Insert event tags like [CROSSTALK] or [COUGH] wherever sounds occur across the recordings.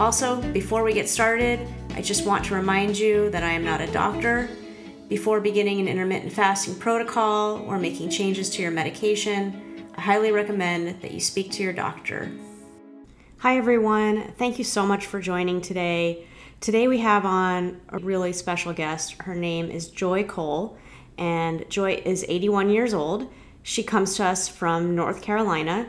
Also, before we get started, I just want to remind you that I am not a doctor. Before beginning an intermittent fasting protocol or making changes to your medication, I highly recommend that you speak to your doctor. Hi, everyone. Thank you so much for joining today. Today, we have on a really special guest. Her name is Joy Cole, and Joy is 81 years old. She comes to us from North Carolina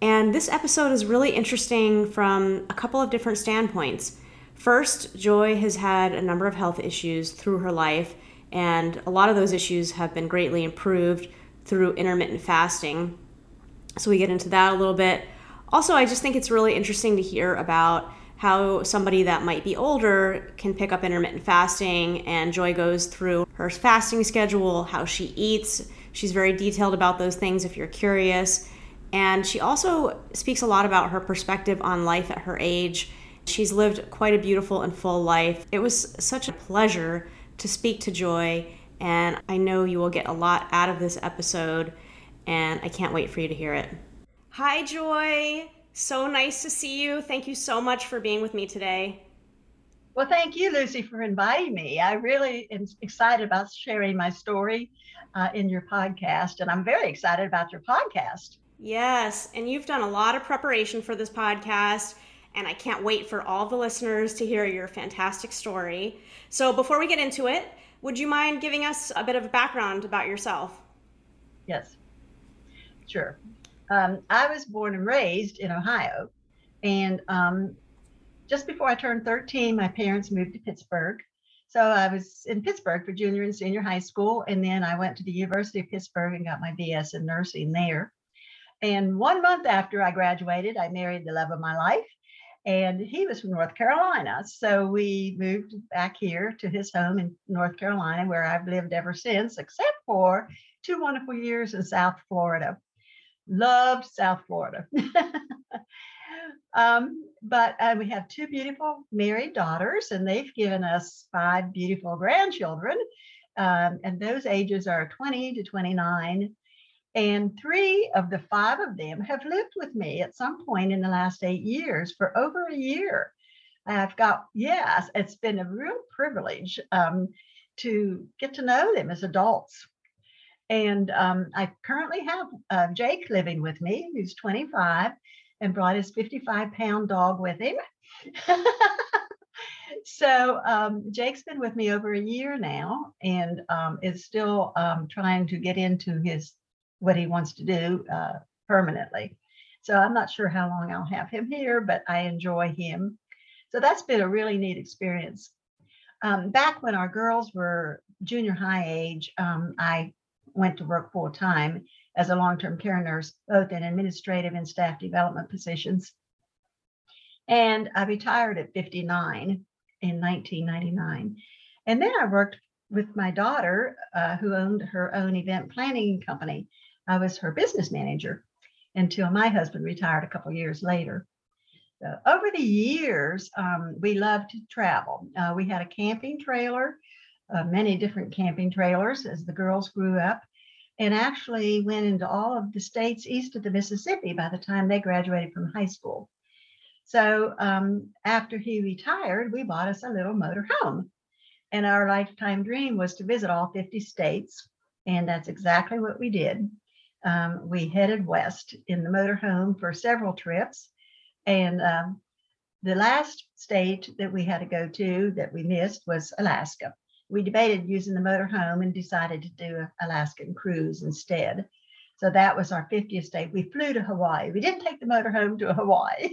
and this episode is really interesting from a couple of different standpoints. First, Joy has had a number of health issues through her life, and a lot of those issues have been greatly improved through intermittent fasting. So we get into that a little bit. Also, I just think it's really interesting to hear about how somebody that might be older can pick up intermittent fasting, and Joy goes through her fasting schedule, how she eats. She's very detailed about those things if you're curious. And she also speaks a lot about her perspective on life at her age. She's lived quite a beautiful and full life. It was such a pleasure to speak to Joy, and I know you will get a lot out of this episode, and I can't wait for you to hear it. Hi, Joy. So nice to see you. Thank you so much for being with me today. Well, thank you, Lucy, for inviting me. I really am excited about sharing my story uh, in your podcast, and I'm very excited about your podcast. Yes, and you've done a lot of preparation for this podcast, and I can't wait for all the listeners to hear your fantastic story. So, before we get into it, would you mind giving us a bit of a background about yourself? Yes, sure. Um, I was born and raised in Ohio, and um, just before I turned 13, my parents moved to Pittsburgh. So I was in Pittsburgh for junior and senior high school, and then I went to the University of Pittsburgh and got my BS in nursing there. And one month after I graduated, I married the love of my life. And he was from North Carolina. So we moved back here to his home in North Carolina, where I've lived ever since, except for two wonderful years in South Florida. Loved South Florida. [LAUGHS] um, but uh, we have two beautiful married daughters, and they've given us five beautiful grandchildren. Um, and those ages are 20 to 29 and three of the five of them have lived with me at some point in the last eight years for over a year. I've got, yes, it's been a real privilege um, to get to know them as adults. And um, I currently have uh, Jake living with me, who's 25 and brought his 55 pound dog with him. [LAUGHS] so um, Jake's been with me over a year now and um, is still um, trying to get into his what he wants to do uh, permanently. So I'm not sure how long I'll have him here, but I enjoy him. So that's been a really neat experience. Um, back when our girls were junior high age, um, I went to work full time as a long term care nurse, both in administrative and staff development positions. And I retired at 59 in 1999. And then I worked with my daughter, uh, who owned her own event planning company. I was her business manager until my husband retired a couple years later. So over the years, um, we loved to travel. Uh, we had a camping trailer, uh, many different camping trailers as the girls grew up, and actually went into all of the states east of the Mississippi by the time they graduated from high school. So um, after he retired, we bought us a little motor home. And our lifetime dream was to visit all 50 states. And that's exactly what we did um, we headed west in the motorhome for several trips. And um, the last state that we had to go to that we missed was Alaska. We debated using the motorhome and decided to do an Alaskan cruise instead. So that was our 50th state. We flew to Hawaii. We didn't take the motorhome to [LAUGHS] Hawaii.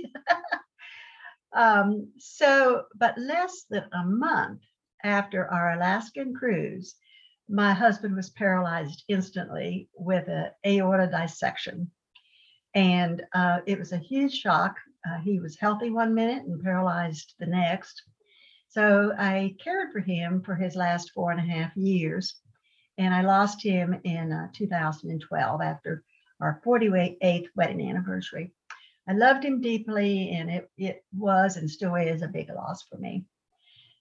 um, so, but less than a month after our Alaskan cruise, my husband was paralyzed instantly with an aorta dissection. And uh, it was a huge shock. uh, he was healthy one minute and paralyzed the next. So I cared for him for his last four and a half years. And I lost him in uh, 2012 after our 48th wedding anniversary. I loved him deeply, and it, it was and still is a big loss for me.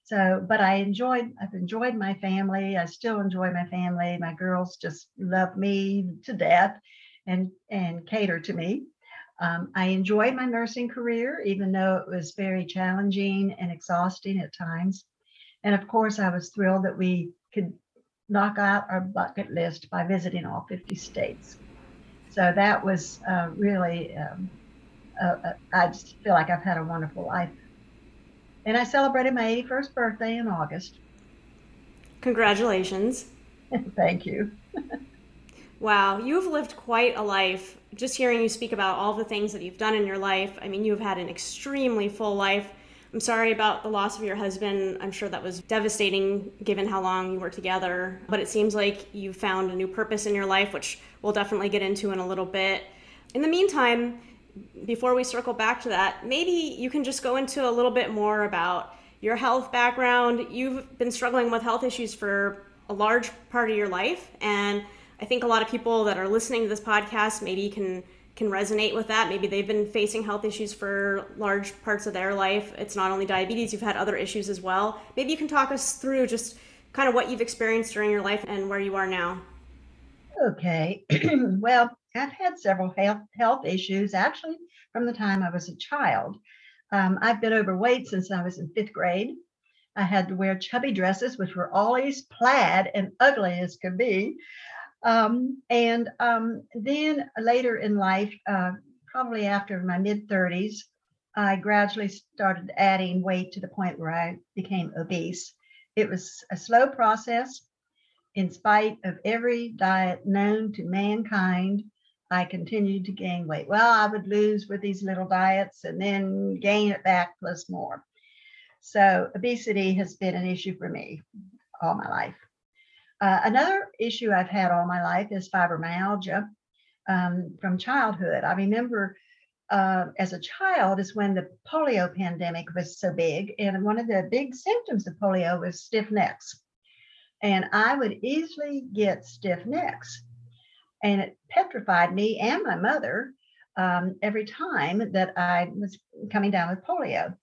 So, but I enjoyed, I've enjoyed my family. I still enjoy my family. My girls just love me to death and, and cater to me. Um, I enjoyed my nursing career, even though it was very challenging and exhausting at times. And of course, I was thrilled that we could knock out our bucket list by visiting all 50 states. So that was uh, really, um, uh, I just feel like I've had a wonderful life. And I celebrated my 81st birthday in August. Congratulations. [LAUGHS] Thank you. wow, you've lived quite a life. Just hearing you speak about all the things that you've done in your life, I mean, you've had an extremely full life. I'm sorry about the loss of your husband. I'm sure that was devastating given how long you were together. But it seems like you found a new purpose in your life, which we'll definitely get into in a little bit. In the meantime, before we circle back to that, maybe you can just go into a little bit more about your health background. You've been struggling with health issues for a large part of your life. And I think a lot of people that are listening to this podcast maybe can can resonate with that. Maybe they've been facing health issues for large parts of their life. It's not only diabetes, you've had other issues as well. Maybe you can talk us through just kind of what you've experienced during your life and where you are now. Okay. [CLEARS THROAT] well, I've had several health, health issues actually from the time I was a child. Um, I've been overweight since I was in fifth grade. I had to wear chubby dresses, which were always plaid and ugly as could be. Um, and um, then later in life, uh, probably after my mid 30s, I gradually started adding weight to the point where I became obese. It was a slow process. In spite of every diet known to mankind, I continued to gain weight. Well, I would lose with these little diets and then gain it back plus more. So, obesity has been an issue for me all my life. Uh, another issue I've had all my life is fibromyalgia um, from childhood. I remember uh, as a child is when the polio pandemic was so big, and one of the big symptoms of polio was stiff necks. And I would easily get stiff necks, and it petrified me and my mother um, every time that I was coming down with polio.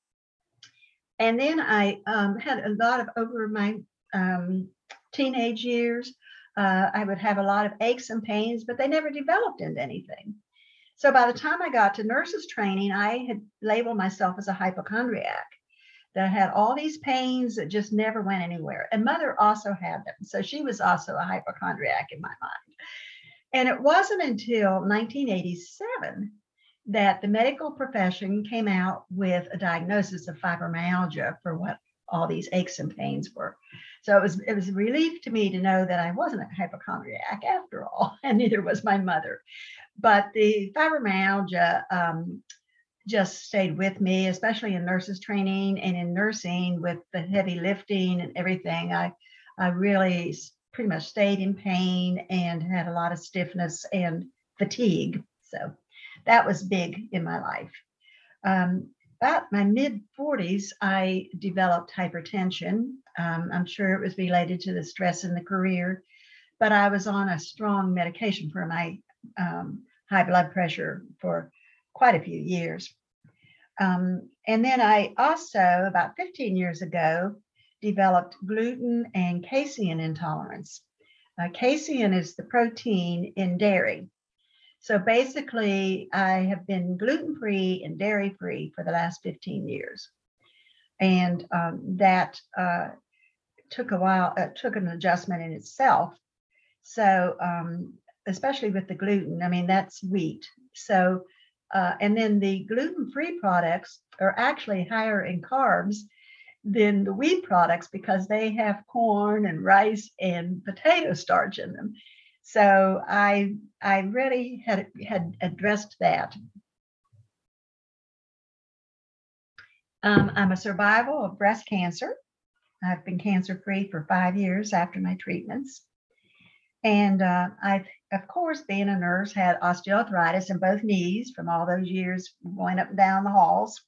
And then I um, had a lot of over my um, teenage years, uh, I would have a lot of aches and pains, but they never developed into anything. So by the time I got to nurses training, I had labeled myself as a hypochondriac. That I had all these pains that just never went anywhere. And mother also had them. So she was also a hypochondriac in my mind. And it wasn't until 1987 that the medical profession came out with a diagnosis of fibromyalgia for what all these aches and pains were. So it was it was a relief to me to know that I wasn't a hypochondriac after all, [LAUGHS] and neither was my mother. But the fibromyalgia um, just stayed with me, especially in nurses training and in nursing with the heavy lifting and everything. I I really pretty much stayed in pain and had a lot of stiffness and fatigue. So that was big in my life. Um, about my mid 40s, I developed hypertension. Um, I'm sure it was related to the stress in the career, but I was on a strong medication for my um, high blood pressure for quite a few years. Um, and then I also, about 15 years ago, developed gluten and casein intolerance. Uh, casein is the protein in dairy. So basically, I have been gluten free and dairy free for the last 15 years. And um, that uh, took a while, uh, took an adjustment in itself. So, um, especially with the gluten, I mean, that's wheat. So, uh, and then the gluten free products are actually higher in carbs than the wheat products because they have corn and rice and potato starch in them. So I I really had had addressed that. Um, I'm a survivor of breast cancer. I've been cancer free for five years after my treatments. And uh, I, of course, being a nurse, had osteoarthritis in both knees from all those years going up and down the halls.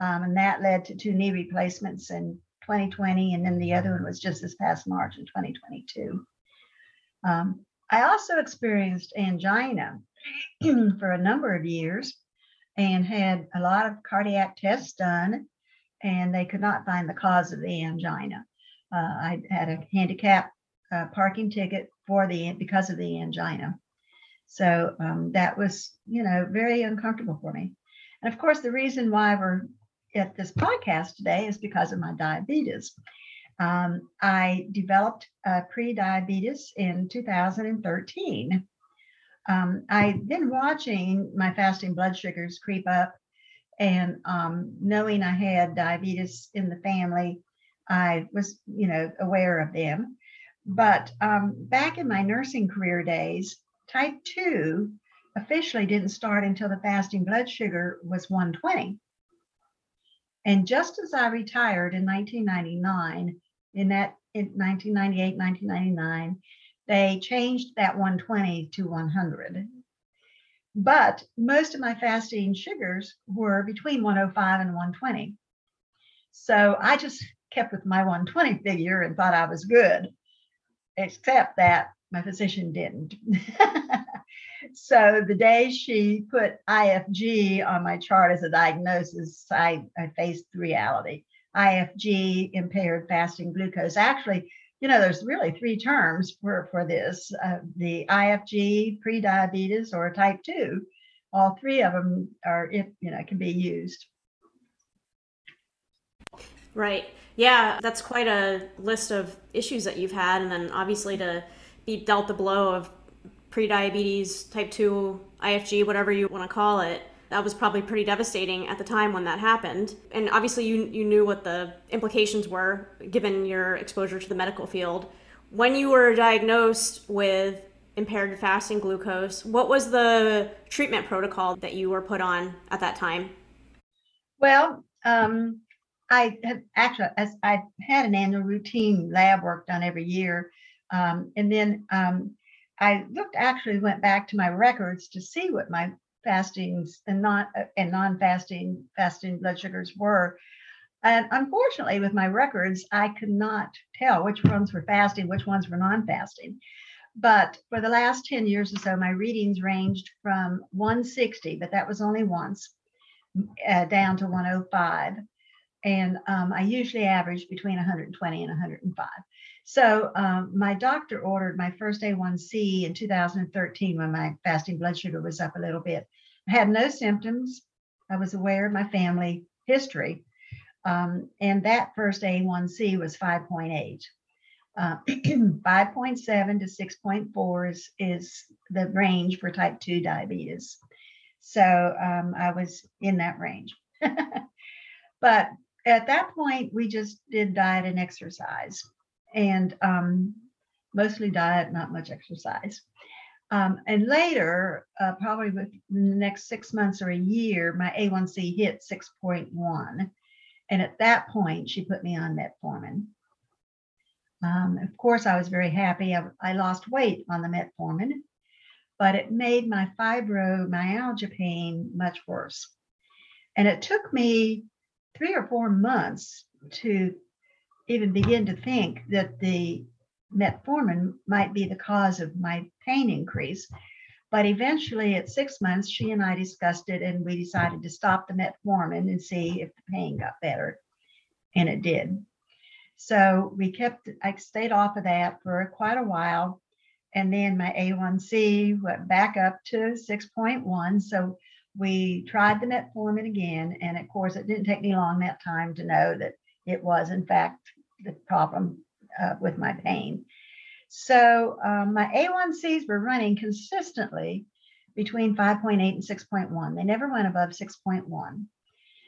Um, and that led to two knee replacements in 2020. And then the other one was just this past March in 2022. Um, I also experienced angina [CLEARS THROAT] for a number of years and had a lot of cardiac tests done, and they could not find the cause of the angina. Uh, I had a handicap uh, parking ticket for the because of the angina. So um, that was, you know, very uncomfortable for me. And of course, the reason why we're at this podcast today is because of my diabetes. Um, I developed uh, pre-diabetes in 2013. Um, I've been watching my fasting blood sugars creep up, and um, knowing I had diabetes in the family, I was, you know, aware of them. But um, back in my nursing career days, type 2 officially didn't start until the fasting blood sugar was 120. And just as I retired in 1999, in that in 1998, 1999, they changed that 120 to 100. But most of my fasting sugars were between 105 and 120. So I just kept with my 120 figure and thought I was good, except that my physician didn't. [LAUGHS] so the day she put IFG on my chart as a diagnosis, I, I faced reality. IFG, impaired fasting glucose. Actually, you know, there's really three terms for, for this uh, the IFG, pre-diabetes, or type 2. All three of them are, if you know, can be used. Right. Yeah, that's quite a list of issues that you've had. And then obviously to be dealt the blow of pre-diabetes, type 2, IFG, whatever you want to call it, that was probably pretty devastating at the time when that happened. And obviously, you, you knew what the implications were given your exposure to the medical field. When you were diagnosed with impaired fasting glucose, what was the treatment protocol that you were put on at that time? Well, um, I had actually, as I had an annual routine lab work done every year. Um, and then um, I looked, actually went back to my records to see what my fastings and uh, and non-fasting fasting blood sugars were. And unfortunately, with my records, I could not tell which ones were fasting, which ones were non-fasting. But for the last 10 years or so, my readings ranged from 160, but that was only once, uh, down to 105. And um, I usually average between 120 and 105. So um, my doctor ordered my first A1C in 2013 when my fasting blood sugar was up a little bit. I had no symptoms. I was aware of my family history. Um, and that first A1C was 5.8. Uh, [CLEARS THROAT] 5.7 to 6.4 is, is the range for type 2 diabetes. So um, I was in that range. [LAUGHS] but at that point, we just did diet and exercise and um, mostly diet, not much exercise. Um, and later, uh, probably within the next six months or a year, my A1C hit 6.1. And at that point, she put me on metformin. Um, of course, I was very happy. I, I, lost weight on the metformin, but it made my fibromyalgia pain much worse. And it took me three or four months to even begin to think that the metformin might be the cause of my pain increase. But eventually, at six months, she and I discussed it and we decided to stop the metformin and see if the pain got better. And it did. So we kept, I stayed off of that for quite a while. And then my A1C went back up to 6.1. So we tried the metformin again. And of course, it didn't take me long that time to know that it was, in fact, the problem uh, with my pain. So um, my A1Cs were running consistently between 5.8 and 6.1. They never went above 6.1.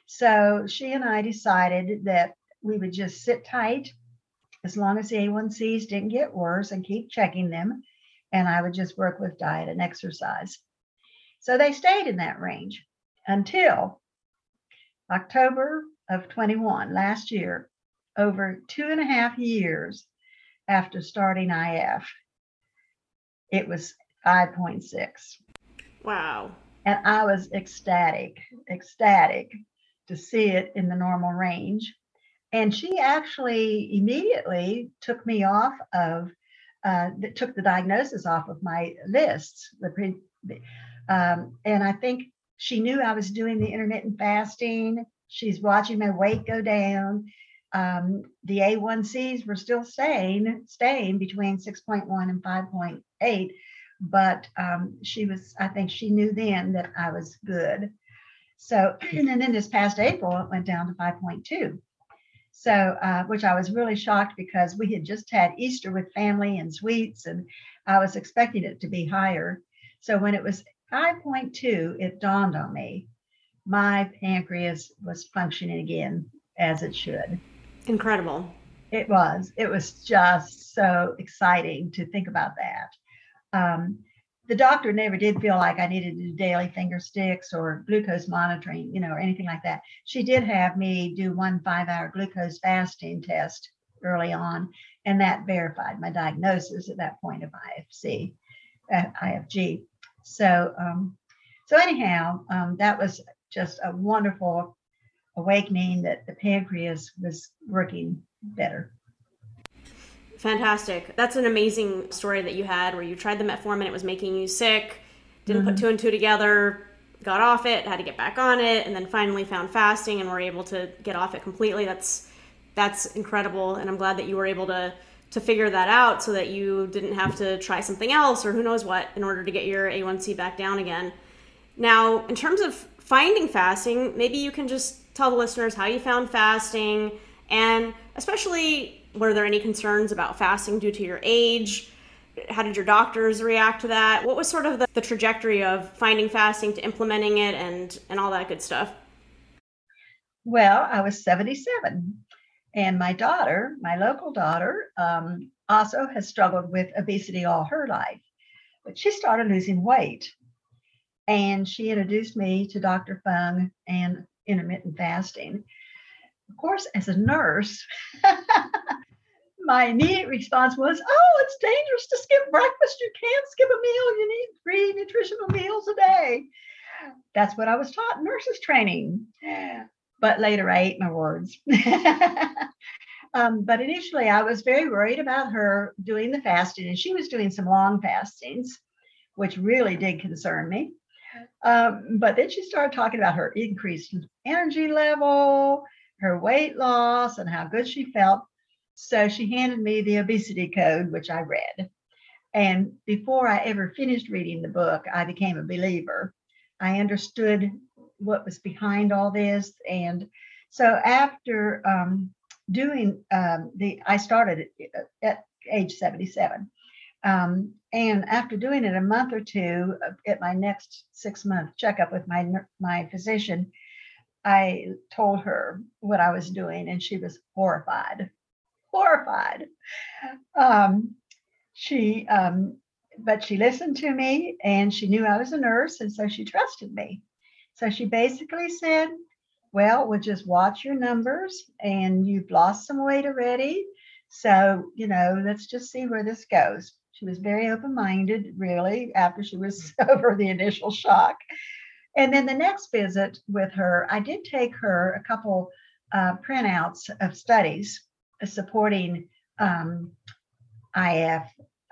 So she and I decided that we would just sit tight as long as the A1Cs didn't get worse and keep checking them. And I would just work with diet and exercise. So they stayed in that range until October of 21 last year over two and a half years after starting IF. it was 5.6. Wow. And I was ecstatic, ecstatic to see it in the normal range. And she actually immediately took me off of, uh, took the diagnosis off of my lists. The pre, um, and I think she knew I was doing the intermittent fasting. She's watching my weight go down. Um, the A1Cs were still staying, staying between 6.1 and 5.8 but um, she was i think she knew then that i was good. So [CLEARS THROAT] and then this past april it went down to 5.2 so uh, which i was really shocked because we had just had easter with family and sweets and i was expecting it to be higher. So when it was 5.2 it dawned on me my pancreas was functioning again as it should incredible it was it was just so exciting to think about that um, the doctor never did feel like I needed to do daily finger sticks or glucose monitoring, you know, or anything like that. She did have me do one five hour glucose fasting test early on, and that verified my diagnosis at that point of IFC, uh, IFG. So, um, so anyhow, um, that was just a wonderful awakening that the pancreas was working better. Fantastic. That's an amazing story that you had where you tried the metformin, it was making you sick, didn't mm-hmm. put two and two together, got off it, had to get back on it, and then finally found fasting and were able to get off it completely. That's that's incredible, and I'm glad that you were able to to figure that out so that you didn't have to try something else or who knows what in order to get your A1C back down again. Now, in terms of finding fasting, maybe you can just tell the listeners how you found fasting and especially were there any concerns about fasting due to your age? How did your doctors react to that? What was sort of the, the trajectory of finding fasting to implementing it and, and all that good stuff? Well, I was 77, and my daughter, my local daughter, um, also has struggled with obesity all her life, but she started losing weight. And she introduced me to Dr. Fung and intermittent fasting. Of course, as a nurse, [LAUGHS] my immediate response was, Oh, it's dangerous to skip breakfast. You can't skip a meal. You need three nutritional meals a day. That's what I was taught in nurses training. But later I ate my words. [LAUGHS] um, but initially I was very worried about her doing the fasting, and she was doing some long fastings, which really did concern me. Um, but then she started talking about her increased energy level, her weight loss, and how good she felt. So she handed me the obesity code, which I read. And before I ever finished reading the book, I became a believer. I understood what was behind all this. And so after um, doing um, the, I started at, at age 77. Um, and after doing it a month or two at my next six month checkup with my my physician, I told her what I was doing, and she was horrified horrified. Um, she, um, but she listened to me and she knew I was a nurse, and so she trusted me. So she basically said, Well, we'll just watch your numbers, and you've lost some weight already. So, you know, let's just see where this goes. She was very open minded, really, after she was [LAUGHS] over the initial shock. And then the next visit with her, I did take her a couple uh, printouts of studies supporting um, IF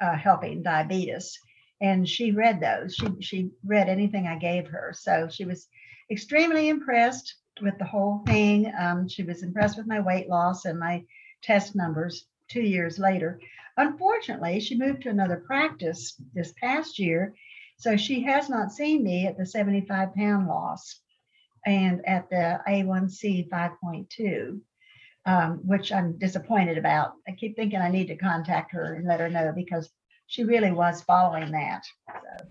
uh, helping diabetes. And she read those. She she read anything I gave her. So she was extremely impressed with the whole thing. Um, she was impressed with my weight loss and my test numbers two years later. Unfortunately, she moved to another practice this past year. So she has not seen me at the 75 pound loss and at the A1C 5.2 um, which I'm disappointed about. I keep thinking I need to contact her and let her know because she really was following that. So.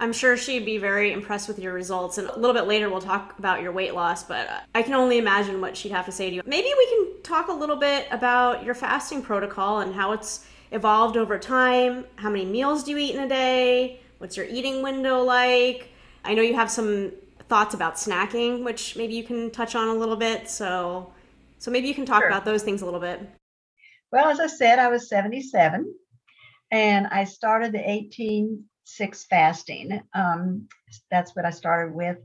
I'm sure she'd be very impressed with your results. And a little bit later, we'll talk about your weight loss, but uh, I can only imagine what she'd have to say to you. Maybe we can talk a little bit about your fasting protocol and how it's evolved over time. How many meals do you eat in a day? What's your eating window like? I know you have some thoughts about snacking, which maybe you can touch on a little bit. So so maybe you can talk sure. about those things a little bit. Well, as I said, I was 77. and I started the 18 6 fasting. Um, that's what I started with.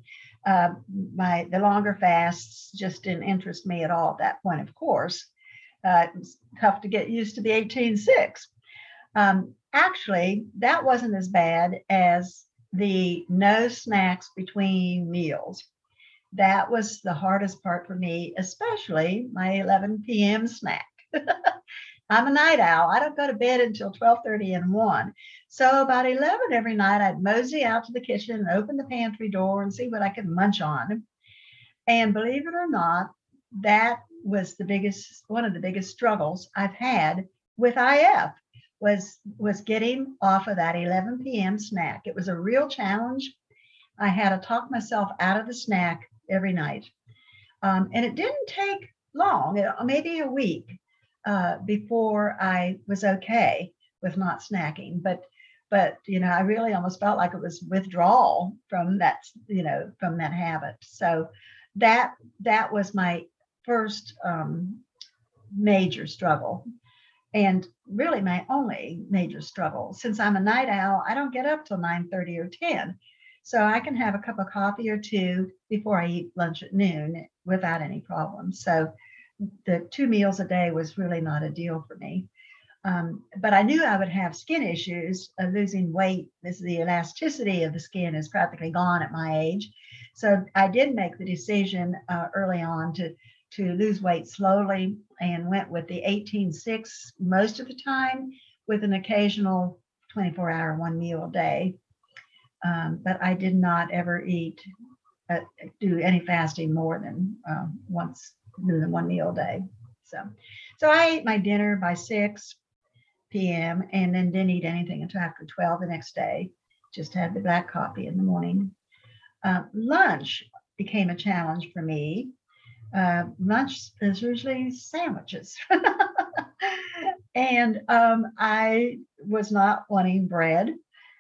Uh, my the longer fasts just didn't interest me at all at that point, of course. Uh, it was tough to get used to the 18 6. Um, actually, that wasn't as bad as the no snacks between meals. That was the hardest part for me, especially my 11 p.m. snack. [LAUGHS] I'm a night owl. I don't go to bed until 12:30 and 1. So about 11 every night, I'd mosey out to the kitchen and open the pantry door and see what I could munch on. And believe it or not, that was the biggest one of the biggest struggles I've had with IF was was getting off of that 11 p.m. snack. It was a real challenge. I had to talk myself out of the snack every night, um, and it didn't take long, maybe a week, uh, before I was okay with not snacking. But but you know, I really almost felt like it was withdrawal from that you know from that habit. So that that was my first um, major struggle and really my only major struggle. Since i'm a night owl i don't get up till 9 30 or 10 so i can have a cup of coffee or two before i eat lunch at noon without any problem. So the two meals a day was really not a deal for me um, but i knew i would have skin issues of losing weight this the elasticity of the skin is practically gone at my age so i did make the decision uh, early on to to lose weight slowly and went with the 18-6 most of the time with an occasional 24 hour one meal a day. Um, but I did not ever eat, uh, do any fasting more than uh, once, than one meal a day. So, so I ate my dinner by 6 p.m. and then didn't eat anything until after 12 the next day. Just had the black coffee in the morning. Uh, lunch became a challenge for me uh, lunch is usually sandwiches. [LAUGHS] and um, I was not wanting bread.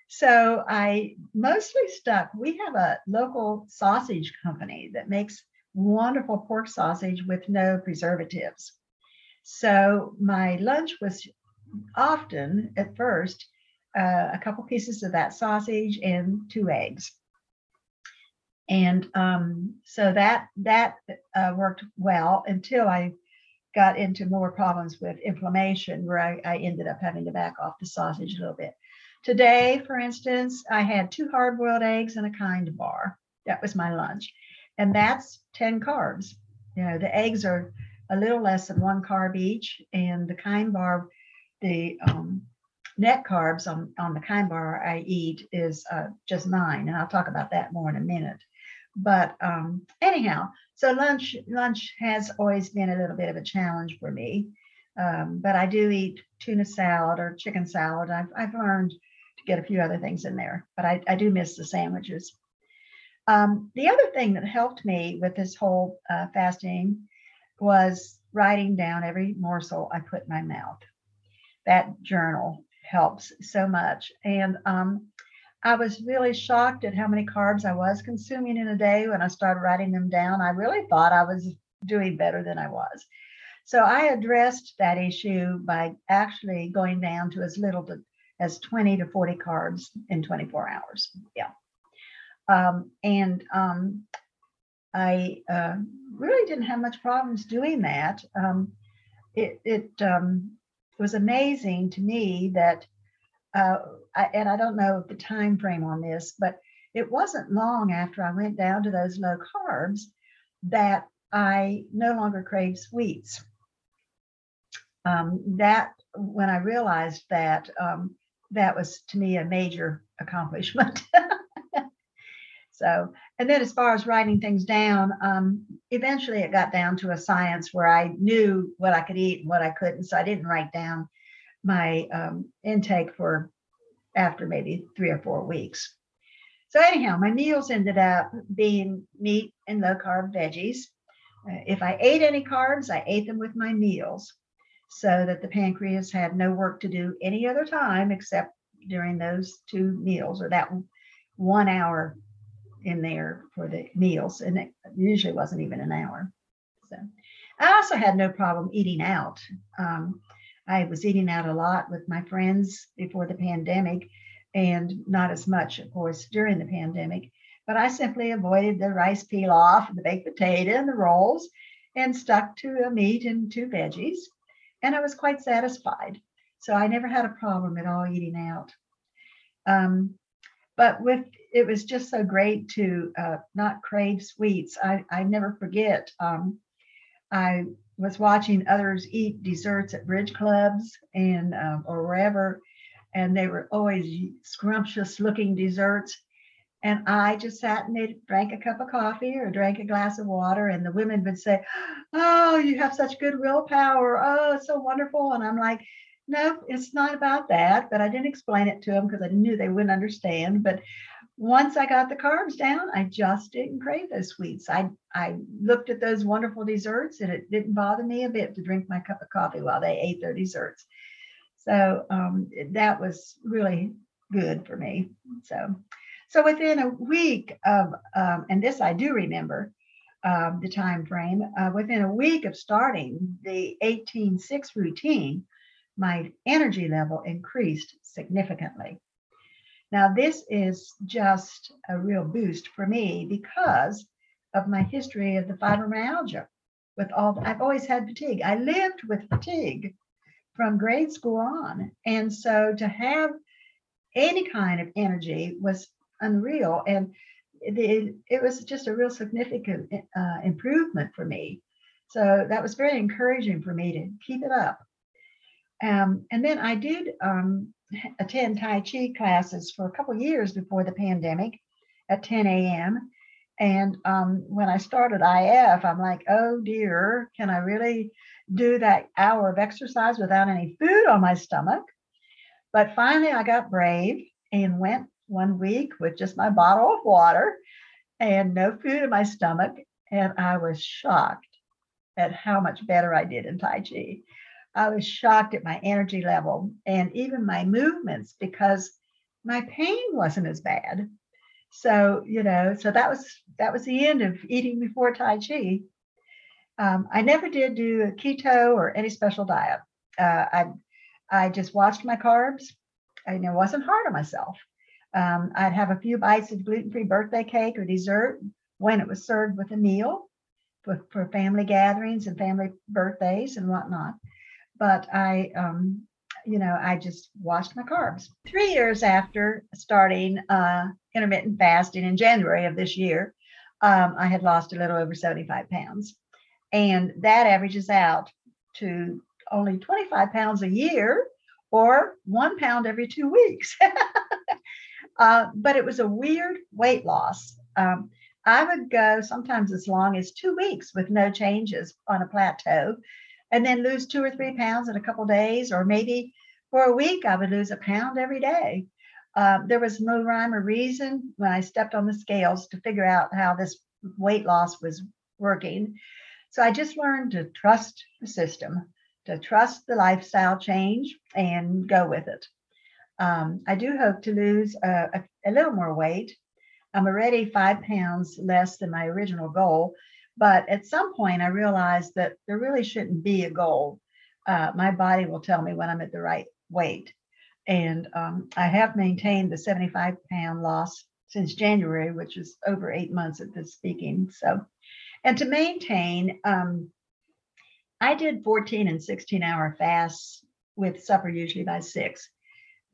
So I mostly stuck. We have a local sausage company that makes wonderful pork sausage with no preservatives. So my lunch was often at first uh, a couple pieces of that sausage and two eggs and um, so that that uh, worked well until I got into more problems with inflammation, where I, I, ended up having to back off the sausage a little bit. Today, for instance, I had two hard-boiled eggs and a kind bar. That was my lunch, and that's ten carbs. You know, the eggs are a little less than one carb each, and the kind bar, the um, net carbs on, on the kind bar I eat is uh, just nine, and I'll talk about that more in a minute. But um, anyhow, so lunch lunch has always been a little bit of a challenge for me. Um, but I do eat tuna salad or chicken salad. I've, I've learned to get a few other things in there, but I, I do miss the sandwiches. Um, the other thing that helped me with this whole uh, fasting was writing down every morsel I put in my mouth. That journal helps so much. And um, I was really shocked at how many carbs I was consuming in a day when I started writing them down. I really thought I was doing better than I was. So I addressed that issue by actually going down to as little to, as 20 to 40 carbs in 24 hours. Yeah. Um, and um, I uh, really didn't have much problems doing that. Um, it, it um, was amazing to me that uh, I, and I don't know the time frame on this, but it wasn't long after I went down to those low carbs that I no longer craved sweets. Um, that when I realized that, um, that was to me a major accomplishment. [LAUGHS] so, and then as far as writing things down, um, eventually it got down to a science where I knew what I could eat and what I couldn't. So I didn't write down my um, intake for after maybe three or four weeks. So, anyhow, my meals ended up being meat and low carb veggies. Uh, if I ate any carbs, I ate them with my meals so that the pancreas had no work to do any other time except during those two meals or that one hour in there for the meals. And it usually wasn't even an hour. So I also had no problem eating out. Um, I was eating out a lot with my friends before the pandemic and not as much, of course, during the pandemic. But I simply avoided the rice pilaf, the baked potato, and the rolls and stuck to a meat and two veggies. And I was quite satisfied. So I never had a problem at all eating out. Um, but with it was just so great to uh, not crave sweets. I, I never forget. Um, I was watching others eat desserts at bridge clubs and uh, or wherever, and they were always scrumptious looking desserts. And I just sat and they drank a cup of coffee or drank a glass of water, and the women would say, "Oh, you have such good willpower. Oh, it's so wonderful." And I'm like, "No, it's not about that." But I didn't explain it to them because I knew they wouldn't understand. But once I got the carbs down, I just didn't crave those sweets. I I looked at those wonderful desserts and it didn't bother me a bit to drink my cup of coffee while they ate their desserts. So um, that was really good for me. So so within a week of um, and this I do remember um, the time frame uh, within a week of starting the 18-6 routine, my energy level increased significantly. Now, this is just a real boost for me because of my history of the fibromyalgia. With all, I've always had fatigue. I lived with fatigue from grade school on. And so to have any kind of energy was unreal. And it, it was just a real significant uh, improvement for me. So that was very encouraging for me to keep it up. Um, and then I did um, attend Tai Chi classes for a couple years before the pandemic at 10 a.m. And um, when I started IF, I'm like, oh dear, can I really do that hour of exercise without any food on my stomach? But finally, I got brave and went one week with just my bottle of water and no food in my stomach. And I was shocked at how much better I did in Tai Chi. I was shocked at my energy level and even my movements because my pain wasn't as bad. So, you know, so that was that was the end of eating before Tai Chi. Um, I never did do a keto or any special diet. Uh, I I just watched my carbs. I you know, wasn't hard on myself. Um, I'd have a few bites of gluten-free birthday cake or dessert when it was served with a meal for, for family gatherings and family birthdays and whatnot but I, um, you know, I just watched my carbs. Three years after starting uh, intermittent fasting in January of this year, um, I had lost a little over 75 pounds. And that averages out to only 25 pounds a year or one pound every two weeks. [LAUGHS] uh, but it was a weird weight loss. Um, I would go sometimes as long as two weeks with no changes on a plateau and then lose two or three pounds in a couple days, or maybe for a week I would lose a pound every day. Um, there was no rhyme or reason when I stepped on the scales to figure out how this weight loss was working. So I just learned to trust the system, to trust the lifestyle change and go with it. Um, I do hope to lose a, a, a little more weight. I'm already five pounds less than my original goal, but at some point, I realized that there really shouldn't be a goal. Uh, my body will tell me when I'm at the right weight. And um, I have maintained the 75 pound loss since January, which is over eight months at this speaking. So, and to maintain, um, I did 14 and 16 hour fasts with supper usually by six,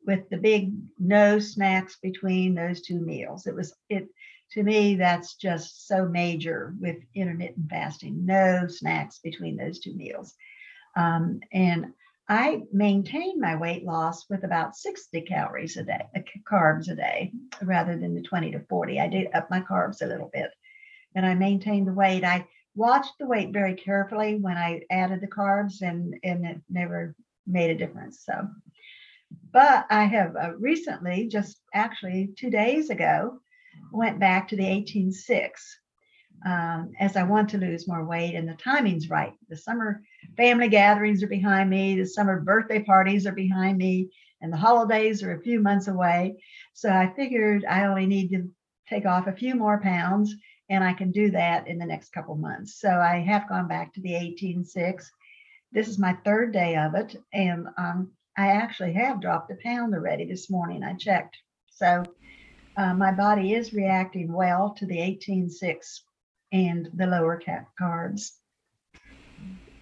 with the big no snacks between those two meals. It was it to me, that's just so major with intermittent fasting. No snacks between those two meals. Um, and I maintain my weight loss with about 60 calories a day, uh, carbs a day, rather than the 20 to 40. I did up my carbs a little bit and I maintained the weight. I watched the weight very carefully when I added the carbs and, and it never made a difference. So, but I have uh, recently, just actually two days ago, went back to the 18.6 um, as I want to lose more weight and the timing's right. The summer family gatherings are behind me, the summer birthday parties are behind me, and the holidays are a few months away. So I figured I only need to take off a few more pounds and I can do that in the next couple months. So I have gone back to the 18.6 this is my third day of it, and um, I actually have dropped a pound already this morning. I checked. So uh, my body is reacting well to the 18.6 and the lower cap cards.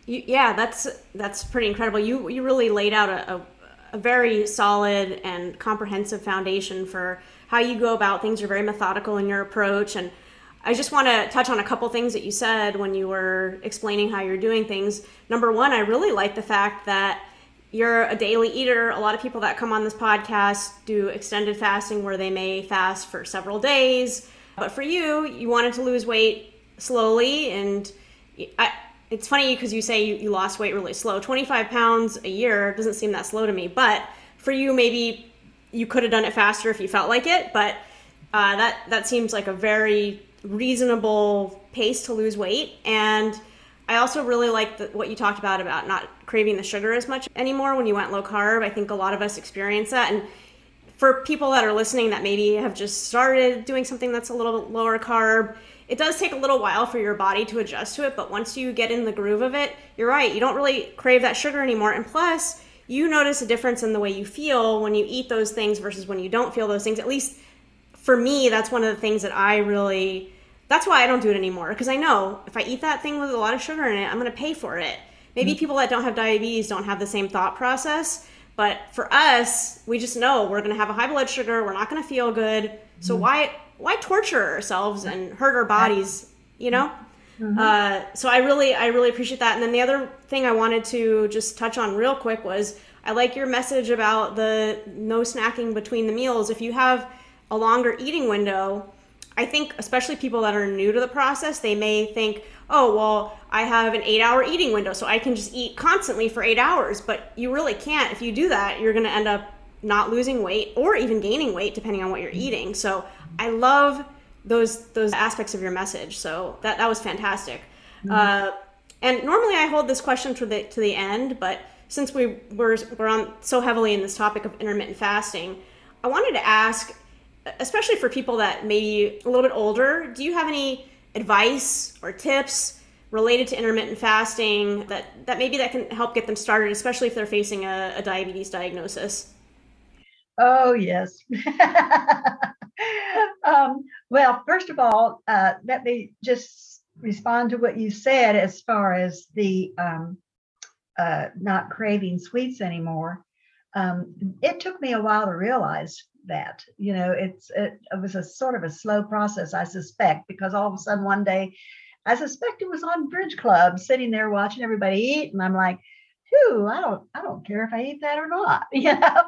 You, yeah, that's that's pretty incredible. You you really laid out a, a, a very solid and comprehensive foundation for how you go about things. You're very methodical in your approach and I just want to touch on a couple things that you said when you were explaining how you're doing things. Number one, I really like the fact that you're a daily eater. A lot of people that come on this podcast do extended fasting where they may fast for several days. But for you, you wanted to lose weight slowly. And I, it's funny because you say you, you lost weight really slow. 25 pounds a year doesn't seem that slow to me. But for you, maybe you could have done it faster if you felt like it. But uh, that, that seems like a very reasonable pace to lose weight. And I also really like what you talked about about not craving the sugar as much anymore when you went low carb. I think a lot of us experience that. And for people that are listening that maybe have just started doing something that's a little lower carb, it does take a little while for your body to adjust to it. But once you get in the groove of it, you're right. You don't really crave that sugar anymore. And plus, you notice a difference in the way you feel when you eat those things versus when you don't feel those things. At least for me, that's one of the things that I really that's why I don't do it anymore because I know if I eat that thing with a lot of sugar in it, I'm going to pay for it. Maybe mm-hmm. people that don't have diabetes don't have the same thought process, but for us, we just know we're going to have a high blood sugar, we're not going to feel good. So mm-hmm. why why torture ourselves and hurt our bodies, you know? Mm-hmm. Uh, so I really I really appreciate that. And then the other thing I wanted to just touch on real quick was I like your message about the no snacking between the meals. If you have a longer eating window, I think, especially people that are new to the process, they may think, oh, well, I have an eight hour eating window, so I can just eat constantly for eight hours. But you really can't. If you do that, you're going to end up not losing weight or even gaining weight, depending on what you're eating. So I love those those aspects of your message. So that, that was fantastic. Mm-hmm. Uh, and normally I hold this question to the to the end, but since we were we're on so heavily in this topic of intermittent fasting, I wanted to ask especially for people that maybe a little bit older, do you have any advice or tips related to intermittent fasting that, that maybe that can help get them started, especially if they're facing a, a diabetes diagnosis? Oh, yes. [LAUGHS] um, well, first of all, uh, let me just respond to what you said as far as the um, uh, not craving sweets anymore. Um, it took me a while to realize that. You know, it's it, it was a sort of a slow process, I suspect, because all of a sudden one day, I suspect it was on Bridge Club, sitting there watching everybody eat, and I'm like, "Whew, I don't, I don't care if I eat that or not," [LAUGHS] you know.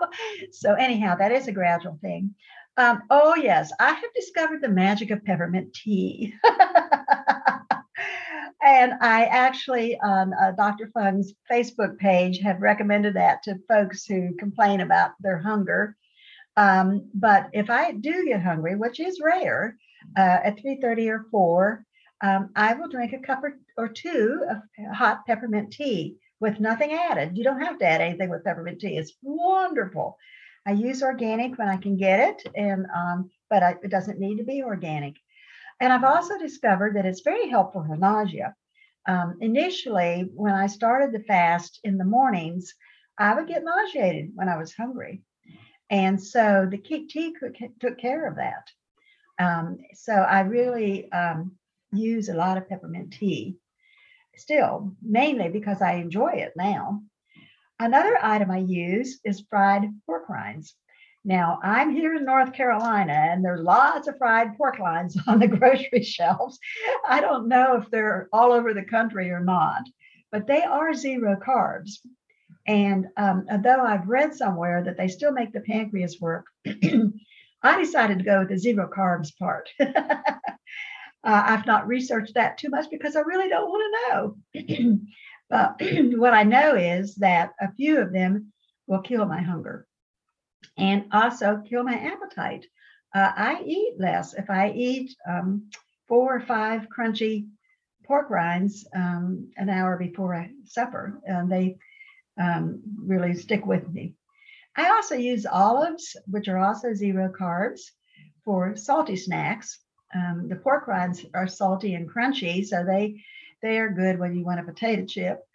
So anyhow, that is a gradual thing. Um, oh yes, I have discovered the magic of peppermint tea. [LAUGHS] and I actually on uh, Dr. Fung's Facebook page have recommended that to folks who complain about their hunger. Um, but if I do get hungry, which is rare, uh, at 3:30 or 4, um, I will drink a cup or, or two of hot peppermint tea with nothing added. You don't have to add anything with peppermint tea. It's wonderful. I use organic when I can get it, and um, but I, it doesn't need to be organic. And I've also discovered that it's very helpful for nausea. Um, initially, when I started the fast in the mornings, I would get nauseated when I was hungry. And so the Tea took care of that. Um, so I really um, use a lot of peppermint tea still, mainly because I enjoy it now. Another item I use is fried pork rinds. Now, I'm here in North Carolina and there's lots of fried pork rinds [LAUGHS] on the grocery [LAUGHS] shelves. I don't know if they're all over the country or not, but they are zero carbs. And um, though I've read somewhere that they still make the pancreas work, [CLEARS THROAT] I decided to go with the zero carbs part. [LAUGHS] uh, I've not researched that too much because I really don't want to know. [CLEARS THROAT] but [CLEARS THROAT] what I know is that a few of them will kill my hunger and also kill my appetite. Uh, I eat less if I eat um, four or five crunchy pork rinds um, an hour before I supper. And they um, really stick with me. I also use olives, which are also zero carbs, for salty snacks. Um, the pork rinds are salty and crunchy, so they they are good when you want a potato chip.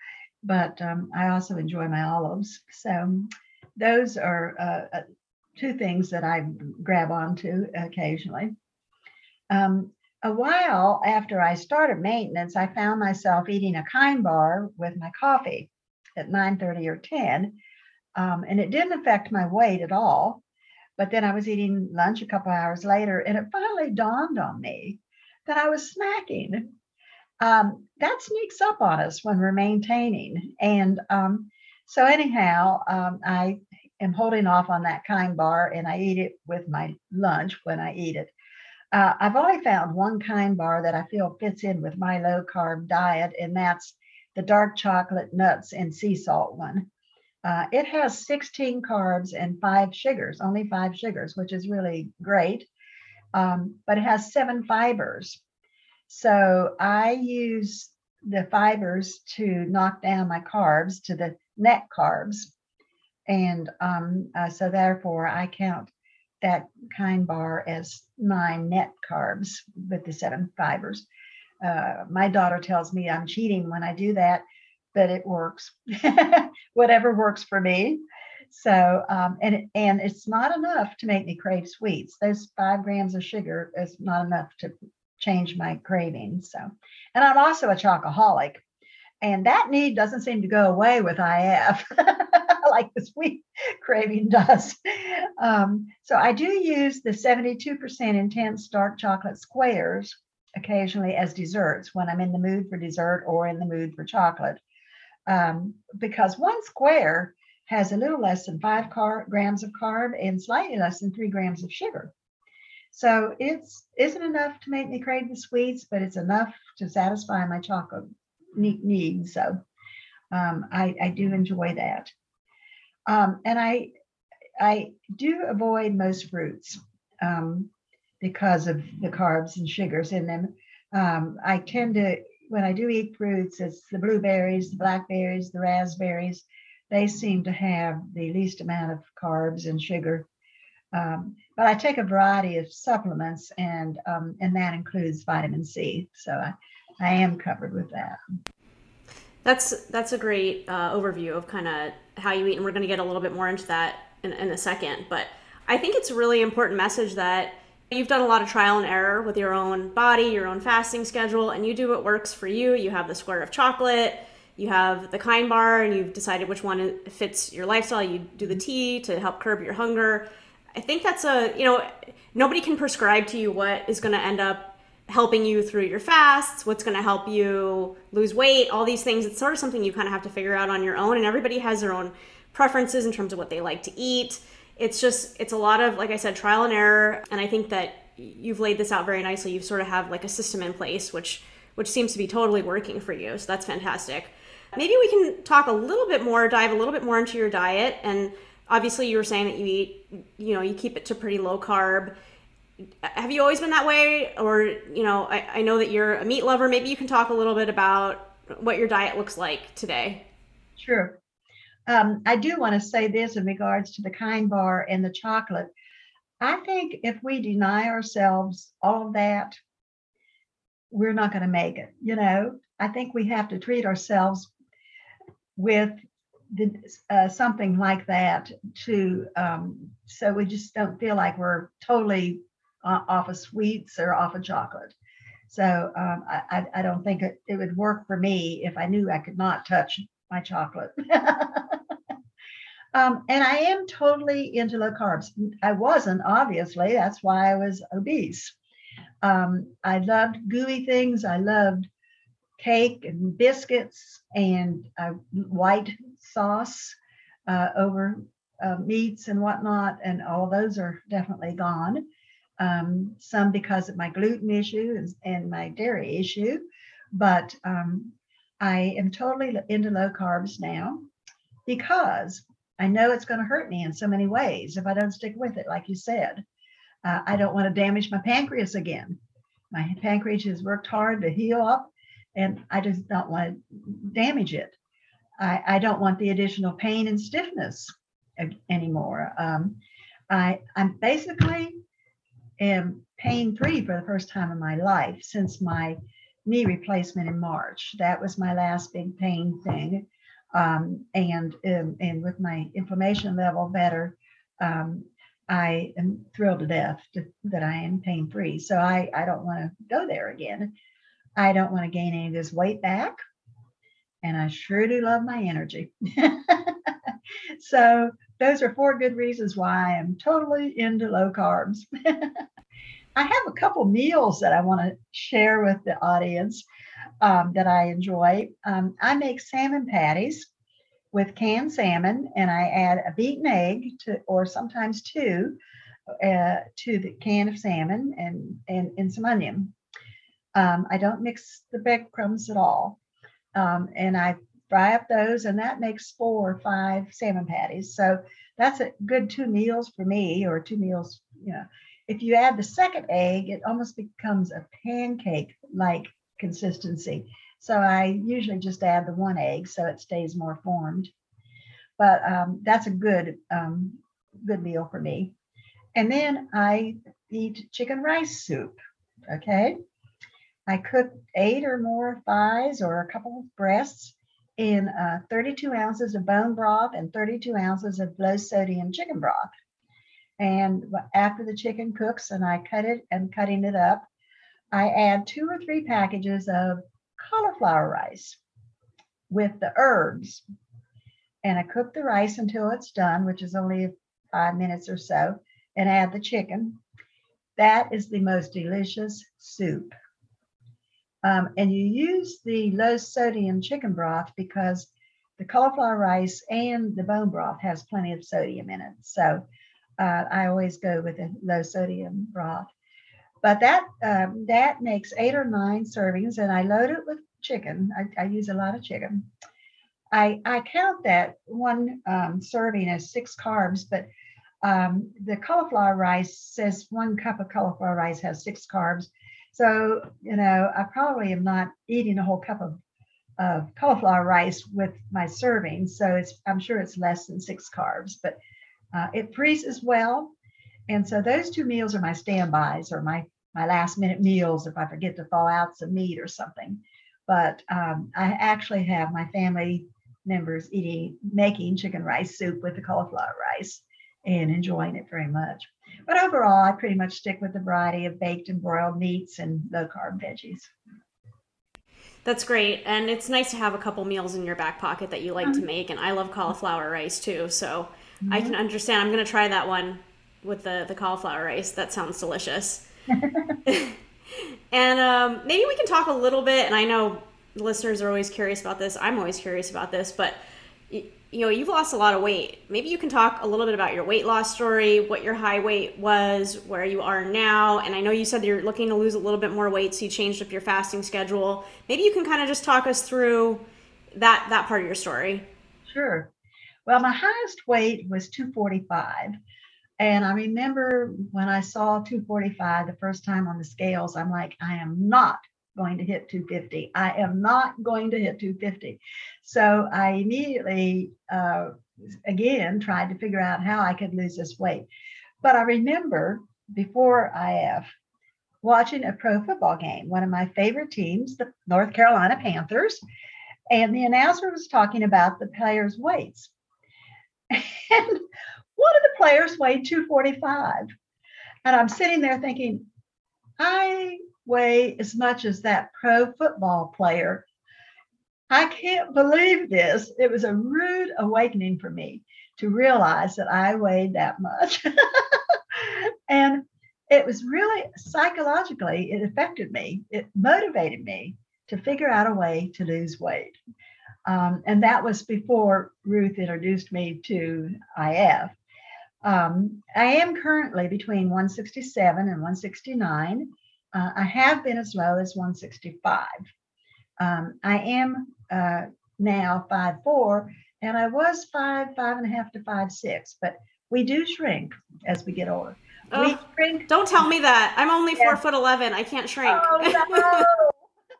but um, I also enjoy my olives. So those are uh, uh, two things that I grab onto occasionally. Um, a while after I started maintenance, I found myself eating a kind bar with my coffee at 9:30 or 10, um, and it didn't affect my weight at all. But then I was eating lunch a couple hours later, and it finally dawned on me that I was snacking. Um, that sneaks up on us when we're maintaining, and um, so anyhow, um, I am holding off on that kind bar, and I eat it with my lunch when I eat it. Uh, I've only found one kind bar that I feel fits in with my low carb diet, and that's the dark chocolate nuts and sea salt one. Uh, it has 16 carbs and five sugars, only five sugars, which is really great. Um, but it has seven fibers. So I use the fibers to knock down my carbs to the net carbs. And um, uh, so therefore, I count that kind bar as my net carbs with the seven fibers. Uh, my daughter tells me I'm cheating when I do that but it works. [LAUGHS] Whatever works for me. So, um, and and it's not enough to make me crave sweets. Those five grams of sugar is not enough to change my craving. So, and I'm also a chocoholic, and that need doesn't seem to go away with IF [LAUGHS] like the sweet craving does. Um, so I do use the 72% intense dark chocolate squares occasionally as desserts when I'm in the mood for dessert or in the mood for chocolate um, because one square has a little less than five car- grams of carb and slightly less than three grams of sugar. So it's isn't enough to make me crave the sweets, but it's enough to satisfy my chocolate needs. So um, I, I, do enjoy that, um, and I I do avoid most fruits um, because of the carbs and sugars in them. Um, I tend to when I do eat fruits, it's the blueberries, the blackberries, the raspberries. They seem to have the least amount of carbs and sugar. Um, but I take a variety of supplements, and um, and that includes vitamin C. So I, I am covered with that. That's that's a great uh, overview of kind of how you eat, and we're going to get a little bit more into that in, in a second. But I think it's a really important message that You've done a lot of trial and error with your own body, your own fasting schedule, and you do what works for you. You have the square of chocolate, you have the kind bar, and you've decided which one fits your lifestyle. You do the tea to help curb your hunger. I think that's a, you know, nobody can prescribe to you what is going to end up helping you through your fasts, what's going to help you lose weight, all these things. It's sort of something you kind of have to figure out on your own, and everybody has their own preferences in terms of what they like to eat it's just it's a lot of like i said trial and error. And i think that you've laid this out very nicely. You sort of have like a system in place which which seems to be totally working for you. So that's fantastic. Maybe we can talk a little bit more dive a little bit more into your diet. And obviously you were saying that you eat you know you keep it to pretty low carb. Have you always been that way? Or you know I, I know that you're a meat lover. Maybe you can talk a little bit about what your diet looks like today. Sure um, I do want to say this in regards to the kind bar and the chocolate. I think if we deny ourselves all of that, we're not going to make it. You know, I think we have to treat ourselves with the, uh, something like that to um, so we just don't feel like we're totally uh, off of sweets or off of chocolate. So um, I, I don't think it, it would work for me if I knew I could not touch my chocolate. [LAUGHS] um, and I am totally into low carbs. I wasn't, obviously. That's why I was obese. Um, I loved gooey things. I loved cake and biscuits and uh, white sauce uh, over uh, meats and whatnot. And all those are definitely gone. Um, some because of my gluten issue and, and my dairy issue. But um, I am totally into low carbs now because I know it's going to hurt me in so many ways if I don't stick with it, like you said. Uh, I don't want to damage my pancreas again. My pancreas has worked hard to heal up, and I just don't want to damage it. I, I don't want the additional pain and stiffness anymore. Um, I, I'm basically am pain free for the first time in my life since my knee replacement in March. That was my last big pain thing. Um, and um, and with my inflammation level better, um, I am thrilled to death to, that I am pain free. So I, I don't want to go there again. I don't want to gain any of this weight back. And I sure do love my energy. [LAUGHS] so those are four good reasons why I am totally into low carbs. [LAUGHS] I have a couple meals that I want to share with the audience um, that I enjoy. Um, I make salmon patties with canned salmon, and I add a beaten egg to, or sometimes two, uh, to the can of salmon and and, and some onion. Um, I don't mix the breadcrumbs at all, um, and I fry up those, and that makes four or five salmon patties. So that's a good two meals for me, or two meals. You know, if you add the second egg, it almost becomes a pancake like consistency. So I usually just add the one egg so it stays more formed. But um, that's a good um, good meal for me. And then I eat chicken rice soup. Okay. I cook eight or more thighs or a couple of breasts in uh, 32 ounces of bone broth and 32 ounces of low sodium chicken broth. And after the chicken cooks and I cut it and cutting it up, I add two or three packages of cauliflower rice with the herbs. And I cook the rice until it's done, which is only five minutes or so, and add the chicken. That is the most delicious soup. Um, and you use the low sodium chicken broth because the cauliflower rice and the bone broth has plenty of sodium in it. So uh, I always go with a low sodium broth. But that um, that makes eight or nine servings, and I load it with chicken. I, I use a lot of chicken. I, I count that one um, serving as six carbs, but um, the cauliflower rice says one cup of cauliflower rice has six carbs. So, you know, I probably am not eating a whole cup of, of cauliflower rice with my serving. So it's, I'm sure it's less than six carbs, but uh, it freezes well. And so those two meals are my standbys or my my last minute meals if I forget to thaw out some meat or something. But um, I actually have my family members eating, making chicken rice soup with the cauliflower rice and enjoying it very much. But overall, I pretty much stick with the variety of baked and broiled meats and low carb veggies. That's great. And it's nice to have a couple meals in your back pocket that you like mm-hmm. to make. And I love cauliflower rice too. So mm-hmm. I can understand. I'm going to try that one with the, the cauliflower rice. That sounds delicious. [LAUGHS] and um, maybe we can talk a little bit. And I know listeners are always curious about this. I'm always curious about this, but you know, you've lost a lot of weight. Maybe you can talk a little bit about your weight loss story, what your high weight was, where you are now. And I know you said you're looking to lose a little bit more weight, so you changed up your fasting schedule. Maybe you can kind of just talk us through that that part of your story. Sure. Well, my highest weight was 245. And I remember when I saw 245 the first time on the scales, I'm like, I am not going to hit 250. I am not going to hit 250. So I immediately, uh, again, tried to figure out how I could lose this weight. But I remember before IF watching a pro football game, one of my favorite teams, the North Carolina Panthers, and the announcer was talking about the players' weights. [LAUGHS] And one of the players weighed 245. And I'm sitting there thinking, I weigh as much as that pro football player. I can't believe this. It was a rude awakening for me to realize that I weighed that much. [LAUGHS] and it was really psychologically, it affected me. It motivated me to figure out a way to lose weight. Um, and that was before Ruth introduced me to IF. Um, I am currently between 167 and 169. Uh, I have been as low as 165. Um, I am uh, now five four, and I was five, five and a half to five six, but we do shrink as we get older. Oh, we shrink. Don't tell me that. I'm only four foot eleven. I can't shrink. Oh, no. [LAUGHS]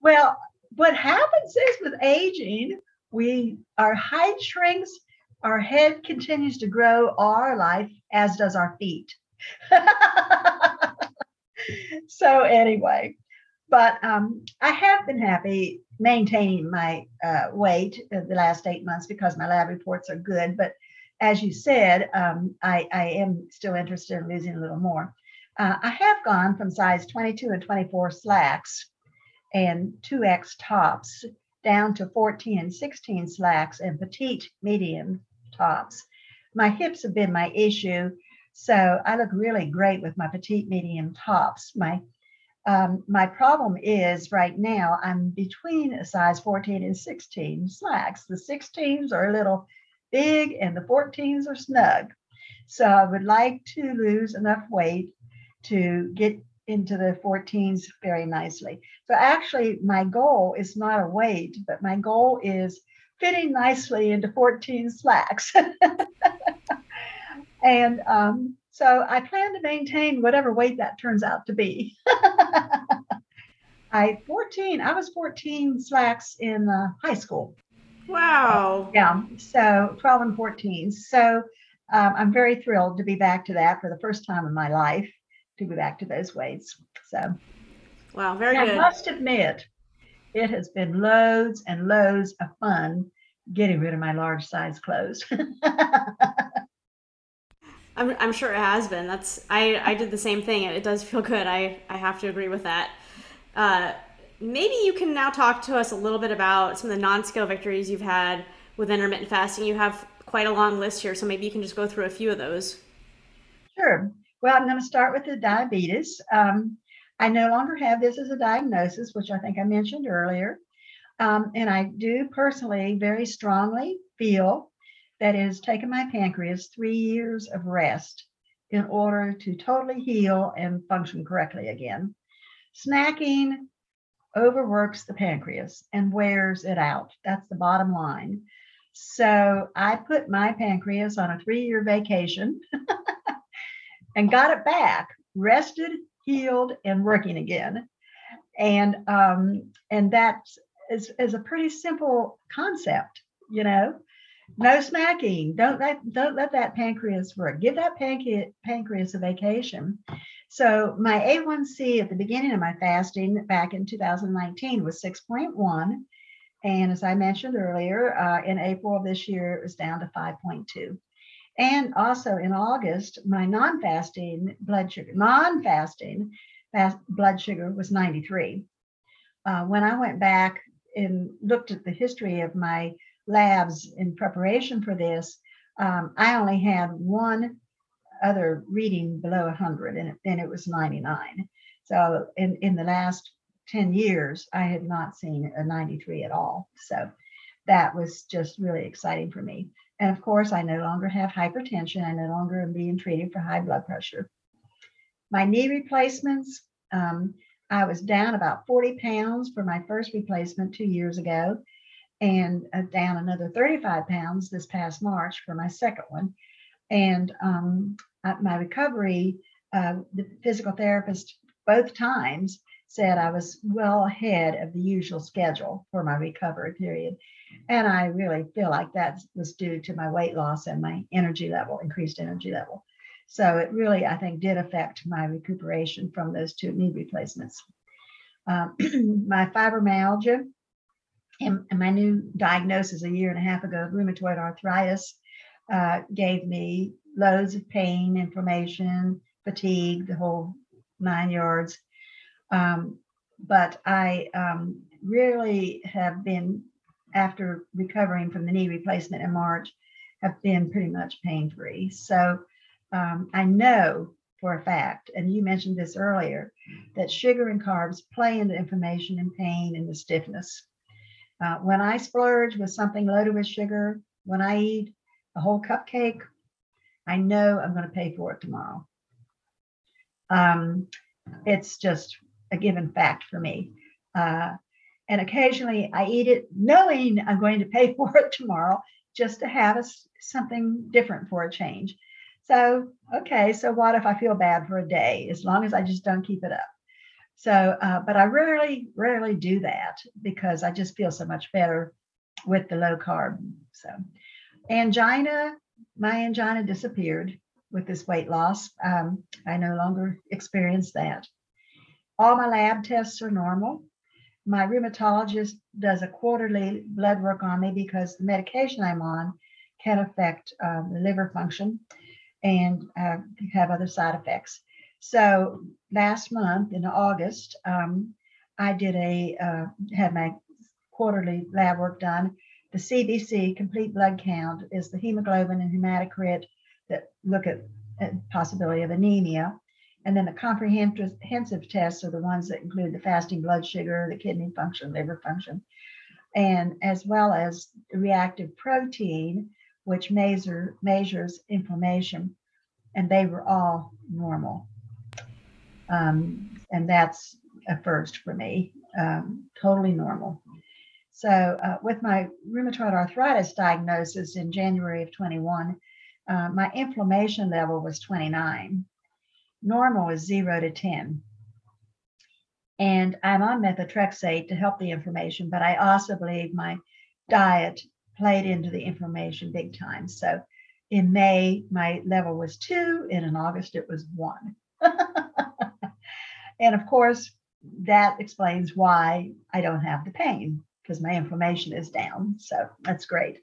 well, what happens is with aging, we our height shrinks our head continues to grow all our life, as does our feet. [LAUGHS] so, anyway, but um, I have been happy maintaining my uh, weight the last eight months because my lab reports are good. But as you said, um, I, I, am still interested in losing a little more. Uh, I have gone from size 22 and 24 slacks and 2X tops down to 14 and 16 slacks and petite medium tops. My hips have been my issue, so I look really great with my petite medium tops. My um, my problem is right now I'm between a size 14 and 16 slacks. The 16s are a little big and the 14s are snug. So I would like to lose enough weight to get into the 14s very nicely. So actually, my goal is not a weight, but my goal is fitting nicely into 14 slacks. [LAUGHS] and um, so I plan to maintain whatever weight that turns out to be. [LAUGHS] I 14, I was 14 slacks in uh, high school. Wow. Yeah. So 12 and 14. So um, I'm very thrilled to be back to that for the first time in my life to be back to those weights. So, wow, very I good. I must admit, it has been loads and loads of fun getting rid of my large size clothes. [LAUGHS] I'm, I'm sure it has been. That's I, I did the same thing. It does feel good. I, I have to agree with that. Uh, maybe you can now talk to us a little bit about some of the non-scale victories you've had with intermittent fasting. You have quite a long list here, so maybe you can just go through a few of those. Sure. Well, I'm going to start with the diabetes. Um, I no longer have this as a diagnosis, which I think I mentioned earlier. Um, and I do personally very strongly feel that it has taken my pancreas three years of rest in order to totally heal and function correctly again. Snacking overworks the pancreas and wears it out. That's the bottom line. So I put my pancreas on a three year vacation [LAUGHS] and got it back, rested, healed, and working again. And um, and that is, is a pretty simple concept, you know. No smacking. Don't let don't let that pancreas work. Give that pancreas pancreas a vacation. So my A1C at the beginning of my fasting back in 2019 was 6.1. And as I mentioned earlier, uh, in April of this year, it was down to 5.2. And also in August, my non fasting blood sugar, non fasting fast blood sugar was 93. Uh, when I went back and looked at the history of my labs in preparation for this, um, I only had one other reading below 100, and then it was 99. So in, in the last 10 years, I had not seen a 93 at all. So that was just really exciting for me. And of course, I no longer have hypertension. I no longer am being treated for high blood pressure. My knee replacements, um, I was down about 40 pounds for my first replacement two years ago, and uh, down another 35 pounds this past March for my second one. And um, my recovery, uh, the physical therapist both times said I was well ahead of the usual schedule for my recovery period. And I really feel like that was due to my weight loss and my energy level, increased energy level. So it really, I think, did affect my recuperation from those two knee replacements. Um, [CLEARS THROAT] my fibromyalgia and, and, my new diagnosis a year and a half ago of rheumatoid arthritis uh, gave me loads of pain, inflammation, fatigue, the whole nine yards. Um, but I um, really have been after recovering from the knee replacement in March, have been pretty much pain free. So um, I know for a fact, and you mentioned this earlier, that sugar and carbs play into inflammation and pain and the stiffness. Uh, when I splurge with something loaded with sugar, when I eat a whole cupcake, I know I'm going to pay for it tomorrow. Um, it's just a given fact for me. Uh, and occasionally I eat it knowing I'm going to pay [LAUGHS] for it tomorrow just to have a, something different for a change. So, okay, so what if I feel bad for a day as long as I just don't keep it up? So, uh, but I rarely, rarely do that because I just feel so much better with the low carb. So, angina, my angina disappeared with this weight loss. Um, I no longer experience that All my lab tests are normal. My rheumatologist does a quarterly blood work on me because the medication I'm on can affect um, the liver function and uh, have other side effects. So last month in August, um, I did a uh, had my quarterly lab work done. The CBC complete blood count is the hemoglobin and hematocrit that look at, at possibility of anemia. And then the comprehensive tests are the ones that include the fasting blood sugar, the kidney function, liver function, and as well as reactive protein, which measure, measures inflammation. And they were all normal. Um, and that's a first for me, um, totally normal. So, uh, with my rheumatoid arthritis diagnosis in January of 21, uh, my inflammation level was 29. Normal is 0 to 10. And I'm on methotrexate to help the inflammation, but I also believe my diet played into the inflammation big time. So in May, my level was two, and in August, it was one. [LAUGHS] and of course, that explains why I don't have the pain because my inflammation is down. So that's great.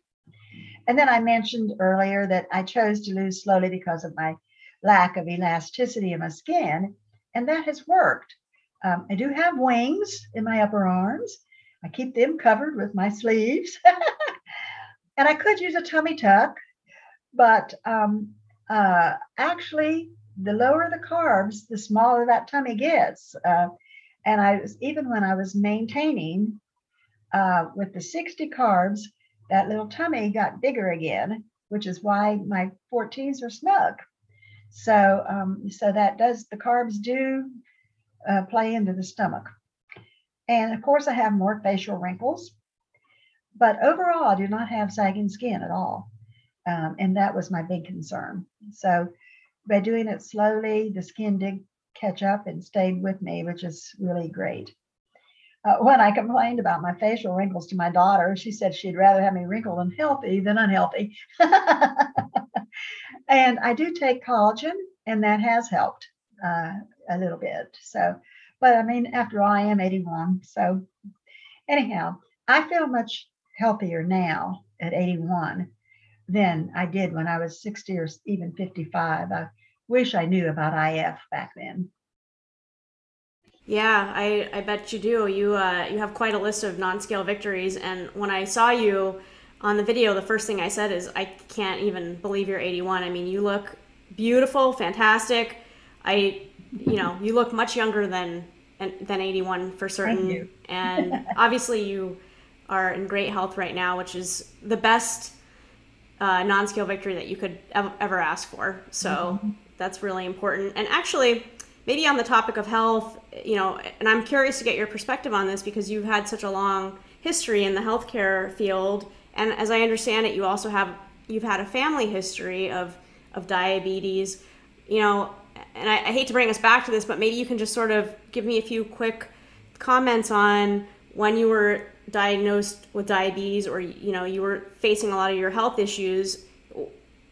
And then I mentioned earlier that I chose to lose slowly because of my lack of elasticity in my skin, and that has worked. Um, I do have wings in my upper arms. I keep them covered with my sleeves. [LAUGHS] and I could use a tummy tuck, but um, uh, actually, the lower the carbs, the smaller that tummy gets. Uh, and I was, even when I was maintaining uh, with the 60 carbs, that little tummy got bigger again, which is why my 14s are snug. So, um, so that does the carbs do uh, play into the stomach. And of course, I have more facial wrinkles, but overall, I do not have sagging skin at all. Um, and that was my big concern. So, by doing it slowly, the skin did catch up and stayed with me, which is really great. Uh, when I complained about my facial wrinkles to my daughter, she said she'd rather have me wrinkled and healthy than unhealthy. [LAUGHS] and I do take collagen, and that has helped uh, a little bit. So, but I mean, after all, I am 81. So, anyhow, I feel much healthier now at 81 than I did when I was 60 or even 55. I wish I knew about IF back then. Yeah, I, I bet you do. You uh, you have quite a list of non-scale victories, and when I saw you on the video, the first thing I said is, I can't even believe you're 81. I mean, you look beautiful, fantastic. I, you know, you look much younger than than 81 for certain. and [LAUGHS] obviously, you are in great health right now, which is the best uh, non-scale victory that you could ever ask for. So mm-hmm. that's really important. And actually, maybe on the topic of health, you know, and I'm curious to get your perspective on this because you've had such a long history in the healthcare field, and as I understand it, you also have you've had a family history of of diabetes. You know, and I, I hate to bring us back to this, but maybe you can just sort of give me a few quick comments on when you were diagnosed with diabetes or you know you were facing a lot of your health issues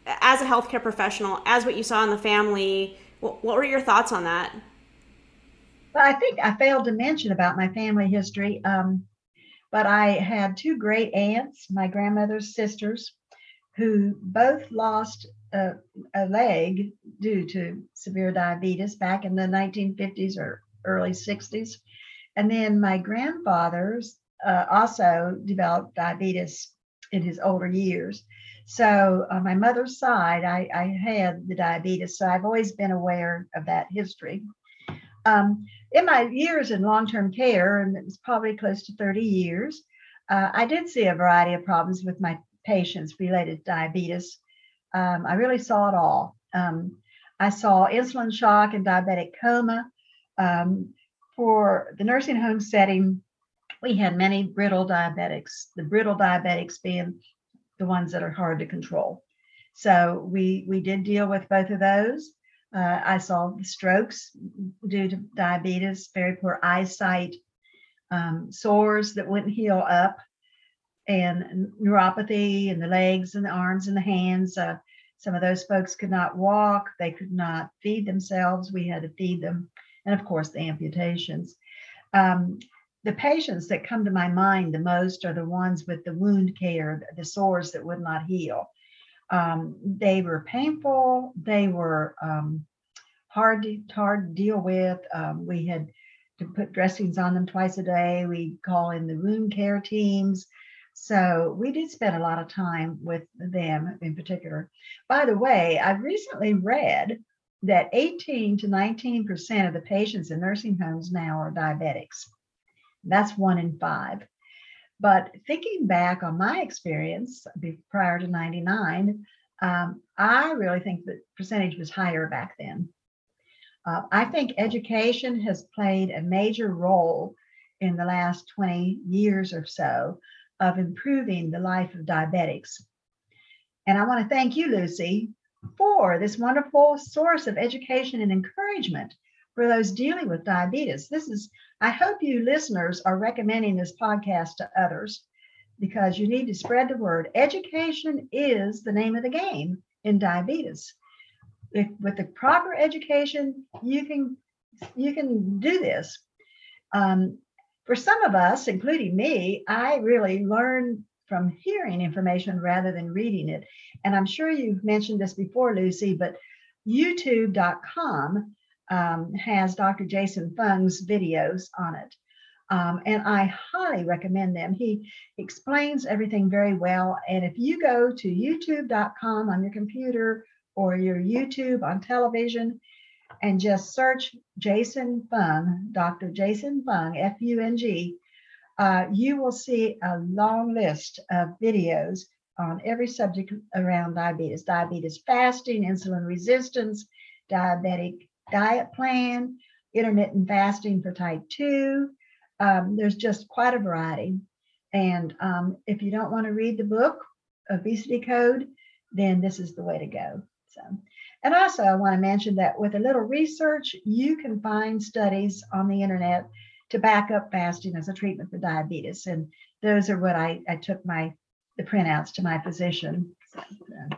as a healthcare professional as what you saw in the family what, what were your thoughts on that? Well, I think I failed to mention about my family history, um, but I had two great aunts, my grandmother's sisters, who both lost a, a leg due to severe diabetes back in the 1950s or early 60s. And then my grandfather's uh, also developed diabetes in his older years. So on my mother's side, I, I had the diabetes, so I've always been aware of that history. Um, in my years in long-term care, and it was probably close to 30 years, uh, I did see a variety of problems with my patients related to diabetes. Um, I really saw it all. Um, I saw insulin shock and diabetic coma. Um, for the nursing home setting, we had many brittle diabetics, the brittle diabetics being the ones that are hard to control. So we we did deal with both of those. Uh, I saw the strokes due to diabetes, very poor eyesight, um, sores that wouldn't heal up, and neuropathy in the legs and the arms and the hands. Uh, some of those folks could not walk, they could not feed themselves. We had to feed them and of course the amputations. Um, the patients that come to my mind the most are the ones with the wound care, the sores that would not heal. Um, they were painful. They were um, hard to hard to deal with. Um, we had to put dressings on them twice a day. We call in the wound care teams. So we did spend a lot of time with them in particular. By the way, I've recently read that 18 to 19% of the patients in nursing homes now are diabetics. That's one in five. But thinking back on my experience prior to 99, um, I really think the percentage was higher back then. Uh, I think education has played a major role in the last 20 years or so of improving the life of diabetics. And I want to thank you, Lucy, for this wonderful source of education and encouragement for those dealing with diabetes. This is, I hope you listeners are recommending this podcast to others because you need to spread the word. Education is the name of the game in diabetes. If, with the proper education, you can you can do this. Um, for some of us, including me, I really learn from hearing information rather than reading it. And I'm sure you've mentioned this before, Lucy, but YouTube.com um, has Dr. Jason Fung's videos on it. Um, and I highly recommend them. He explains everything very well. And if you go to youtube.com on your computer or your YouTube on television and just search Jason Fung, Dr. Jason Fung, F U N G, uh, you will see a long list of videos on every subject around diabetes diabetes fasting, insulin resistance, diabetic diet plan, intermittent fasting for type 2. Um, there's just quite a variety. And um, if you don't want to read the book, Obesity Code, then this is the way to go. So, and also, I want to mention that with a little research, you can find studies on the internet to back up fasting as a treatment for diabetes. And those are what I, I took my the printouts to my physician. So, uh,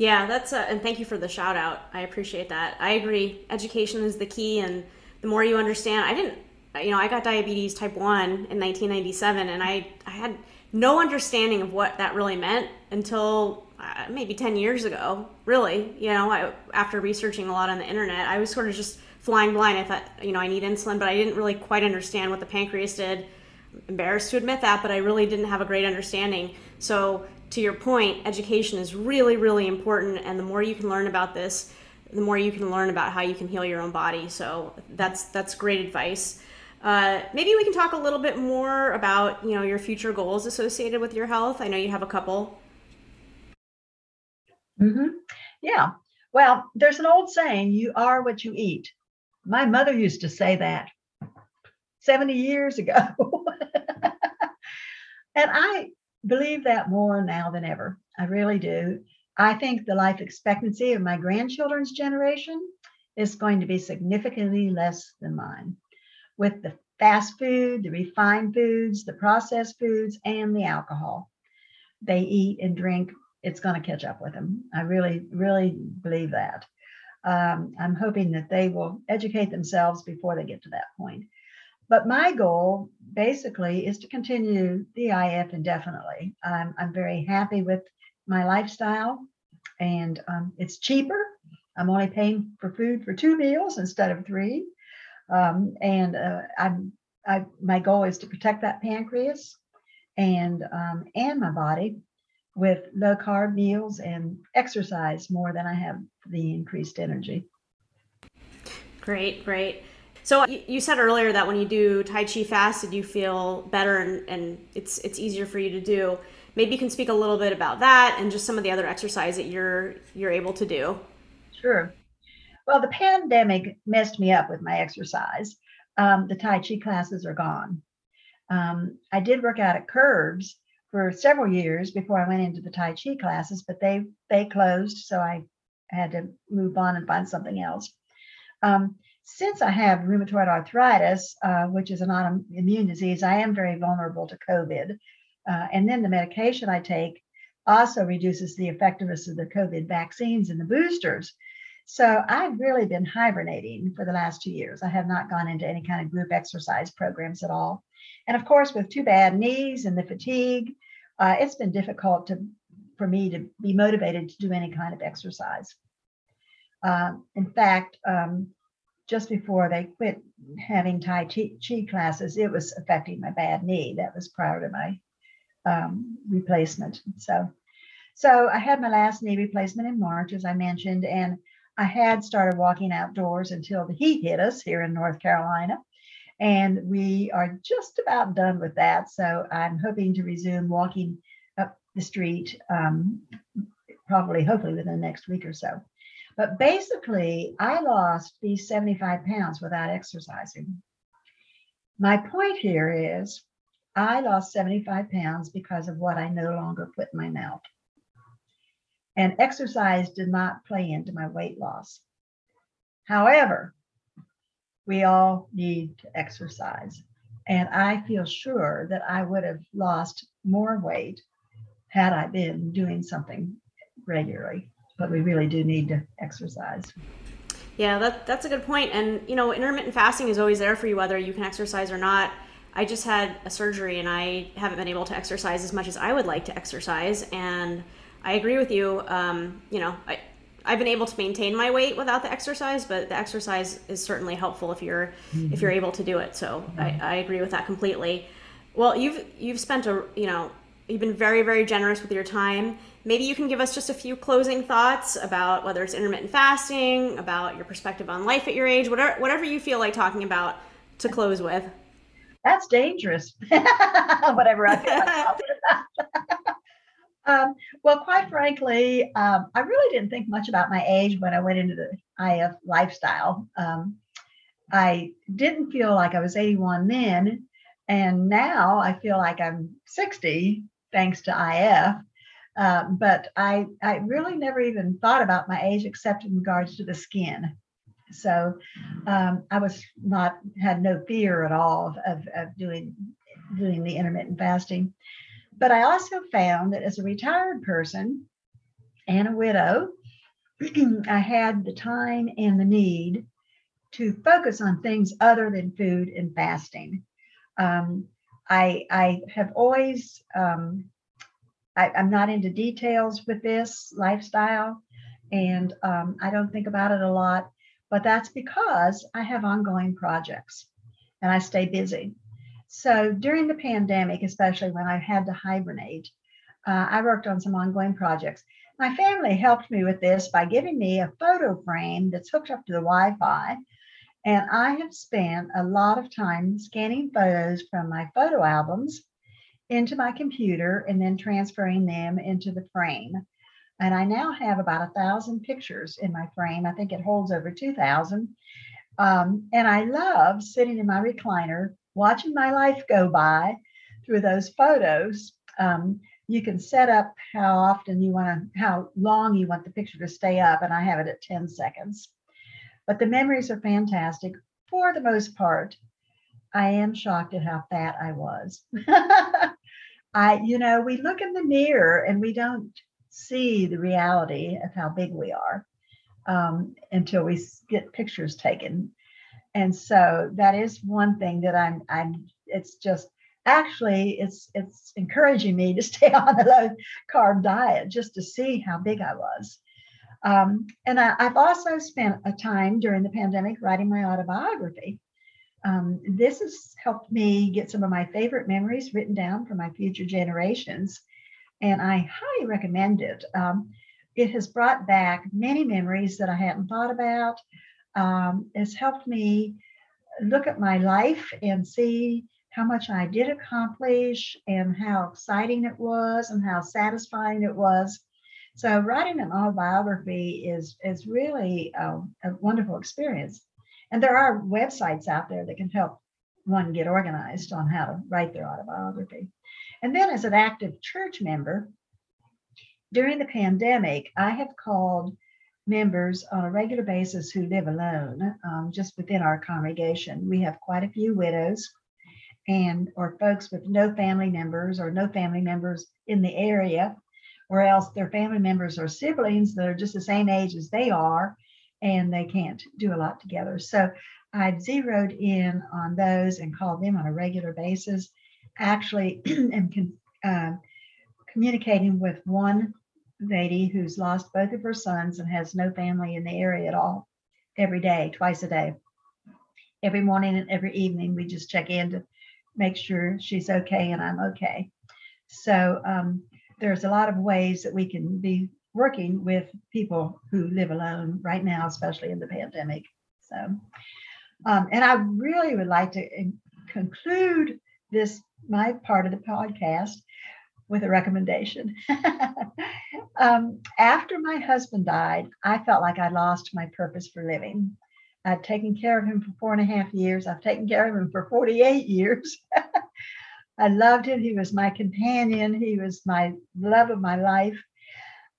yeah, that's a, and thank you for the shout out. I appreciate that. I agree. Education is the key, and the more you understand, I didn't, you know, I got diabetes type one in 1997, and I I had no understanding of what that really meant until uh, maybe 10 years ago. Really, you know, I, after researching a lot on the internet, I was sort of just flying blind. I thought, you know, I need insulin, but I didn't really quite understand what the pancreas did. I'm embarrassed to admit that, but I really didn't have a great understanding. So to your point, education is really, really important. And the more you can learn about this, the more you can learn about how you can heal your own body. So that's that's great advice. Uh, maybe we can talk a little bit more about you know your future goals associated with your health. I know you have a couple. Mm-hmm. Yeah. Well, there's an old saying: "You are what you eat." My mother used to say that 70 years ago. [LAUGHS] and I believe that more now than ever. I really do. I think the life expectancy of my grandchildren's generation is going to be significantly less than mine. With the fast food, the refined foods, the processed foods, and the alcohol they eat and drink, it's going to catch up with them. I really, really believe that. Um, I'm hoping that they will educate themselves before they get to that point. But my goal basically is to continue the IF indefinitely. I'm, I'm very happy with my lifestyle and um, it's cheaper. I'm only paying for food for two meals instead of three. Um, and uh, I'm, I, my goal is to protect that pancreas and um, and my body with low carb meals and exercise more than I have the increased energy. Great, great. So you said earlier that when you do Tai Chi fasted, you feel better and, and it's it's easier for you to do. Maybe you can speak a little bit about that and just some of the other exercise that you're you're able to do. Sure. Well, the pandemic messed me up with my exercise. Um, the Tai Chi classes are gone. Um, I did work out at Curves for several years before I went into the Tai Chi classes, but they they closed, so I had to move on and find something else. Um, since I have rheumatoid arthritis, uh, which is an autoimmune disease, I am very vulnerable to COVID. Uh, and then the medication I take also reduces the effectiveness of the COVID vaccines and the boosters. So I've really been hibernating for the last two years. I have not gone into any kind of group exercise programs at all. And of course, with two bad knees and the fatigue, uh, it's been difficult to for me to be motivated to do any kind of exercise. Uh, in fact, um, just before they quit having Tai Chi classes, it was affecting my bad knee. That was prior to my um, replacement. So, so I had my last knee replacement in March, as I mentioned, and I had started walking outdoors until the heat hit us here in North Carolina. And we are just about done with that. So I'm hoping to resume walking up the street, um, probably, hopefully, within the next week or so. But basically, I lost these 75 pounds without exercising. My point here is I lost 75 pounds because of what I no longer put in my mouth. And exercise did not play into my weight loss. However, we all need to exercise. And I feel sure that I would have lost more weight had I been doing something regularly but we really do need to exercise. Yeah, that, that's a good point. And, you know, intermittent fasting is always there for you, whether you can exercise or not. I just had a surgery and I haven't been able to exercise as much as I would like to exercise. And I agree with you. Um, you know, I, I've been able to maintain my weight without the exercise, but the exercise is certainly helpful if you're mm-hmm. if you're able to do it. So mm-hmm. I, I agree with that completely. Well, you've you've spent a you know you've been very very generous with your time maybe you can give us just a few closing thoughts about whether it's intermittent fasting, about your perspective on life at your age, whatever whatever you feel like talking about to close with. That's dangerous. [LAUGHS] whatever I feel like [LAUGHS] [LAUGHS] um, well, quite frankly, um, I really didn't think much about my age when I went into the IF lifestyle. Um, I didn't feel like I was 81 then, and now I feel like I'm 60 thanks to IF. Uh, but I, I really never even thought about my age except in regards to the skin. So um, I was not had no fear at all of, of doing doing the intermittent fasting. But I also found that as a retired person and a widow, [CLEARS THROAT] I had the time and the need to focus on things other than food and fasting. Um, I, I have always um, I, am not into details with this lifestyle, and um, I don't think about it a lot. But that's because I have ongoing projects and I stay busy. So during the pandemic, especially when I had to hibernate, uh, I worked on some ongoing projects. My family helped me with this by giving me a photo frame that's hooked up to the Wi Fi. And I have spent a lot of time scanning photos from my photo albums into my computer and then transferring them into the frame. And I now have about a thousand pictures in my frame. I think it holds over 2,000. Um, and I love sitting in my recliner, watching my life go by through those photos. Um, you can set up how often you want to, how long you want the picture to stay up, and I have it at 10 seconds. But the memories are fantastic for the most part. I am shocked at how fat I was. [LAUGHS] I, you know, we look in the mirror and we don't see the reality of how big we are um, until we get pictures taken. And so that is one thing that I'm, I'm, it's just actually it's it's encouraging me to [LAUGHS] stay on a low carb diet just to see how big I was. Um, and I, I've also spent a time during the pandemic writing my autobiography. Um, this has helped me get some of my favorite memories written down for my future generations, and I highly recommend it. Um, it has brought back many memories that I hadn't thought about. Um, it's helped me look at my life and see how much I did accomplish and how exciting it was and how satisfying it was. So writing an autobiography is is really um, a wonderful experience. And there are websites out there that can help one get organized on how to write their autobiography. And then, as an active church member, during the pandemic, I have called members on a regular basis who live alone um, just within our congregation. We have quite a few widows and or folks with no family members or no family members in the area or else their family members or siblings that are just the same age as they are and they can't do a lot together. So I've zeroed in on those and called them on a regular basis. Actually, [CLEARS THROAT] am con- uh, communicating with one lady who's lost both of her sons and has no family in the area at all every day, twice a day. Every morning and every evening, we just check in to make sure she's okay and I'm okay. So um, there's a lot of ways that we can be working with people who live alone right now, especially in the pandemic. So, um, and I really would like to conclude this my part of the podcast with a recommendation. [LAUGHS] um, after my husband died, I felt like I lost my purpose for living. I've taken care of him for four and a half years. I've taken care of him for 48 years. [LAUGHS] I loved him. He was my companion. He was my love of my life.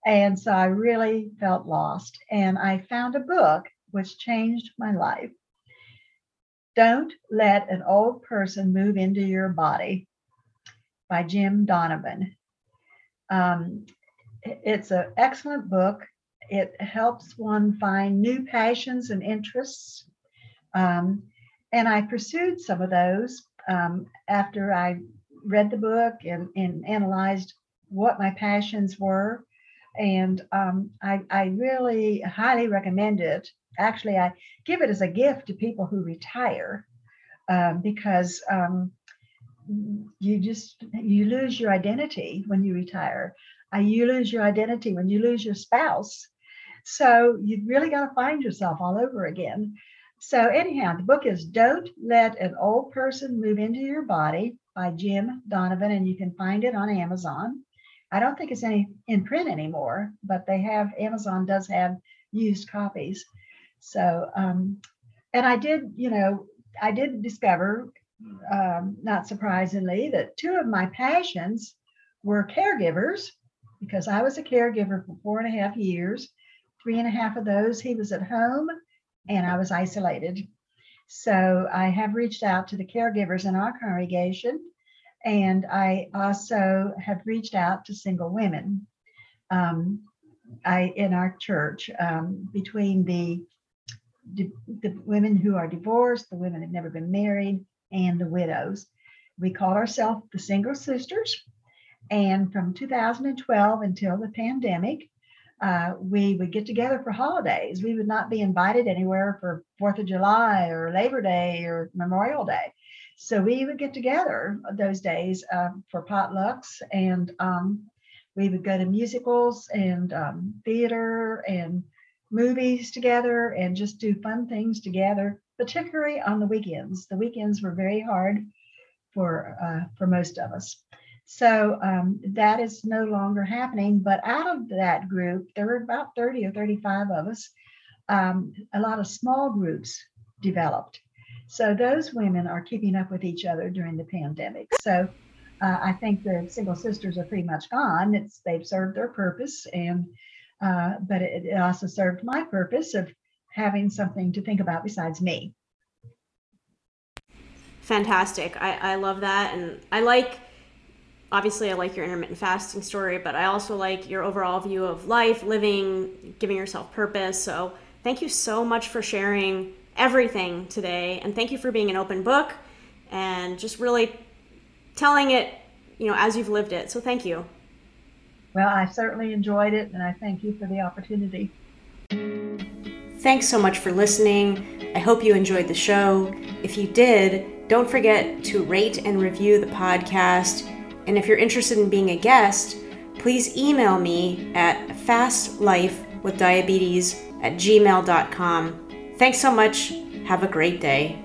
And so I really felt lost. And I found a book which changed my life. Don't Let an Old Person Move into Your Body by Jim Donovan. Um, it's an excellent book. It helps one find new passions and interests. Um, and I pursued some of those um, after I read the book and, and analyzed what my passions were. And um, I, I really highly recommend it. Actually, I give it as a gift to people who retire um, because um, you just you lose your identity when you retire. Uh, you lose your identity when you lose your spouse. So you really got to find yourself all over again. So anyhow the book is don't let an old person move into your body by jim donovan and you can find it on amazon i don't think it's any in print anymore but they have amazon does have used copies so um and i did you know i did discover um, not surprisingly, that two of my passions were caregivers because I was a caregiver for four and a half years. Three and a half of those, he was at home and I was isolated. So I have reached out to the caregivers in our congregation, and I also have reached out to single women um, I, in our church um, between the, the women who are divorced, the women who've never been married, and the widows. We called ourselves the Single Sisters. And from 2012 until the pandemic, uh, we would get together for holidays. We would not be invited anywhere for Fourth of July or Labor Day or Memorial Day. So we would get together those days uh, for potlucks and um, we would go to musicals and um, theater and movies together and just do fun things together particularly on the weekends. The weekends were very hard for uh, for most of us. So um, that is no longer happening. But out of that group, there were about 30 or 35 of us. Um, a lot of small groups developed. So those women are keeping up with each other during the pandemic. So uh, I think the single sisters are pretty much gone. It's they've served their purpose, and uh, but it, it also served my purpose of having something to think about besides me. Fantastic. I, I love that. And I like, obviously, I like your intermittent fasting story, but I also like your overall view of life, living, giving yourself purpose. So thank you so much for sharing everything today. And thank you for being an open book and just really telling it, you know, as you've lived it. So thank you. Well, I certainly enjoyed it, and I thank you for the opportunity. Thanks so much for listening. I hope you enjoyed the show. If you did, don't forget to rate and review the podcast. And if you're interested in being a guest, please email me at fastlifewithdiabetes at gmail.com. Thanks so much. Have a great day.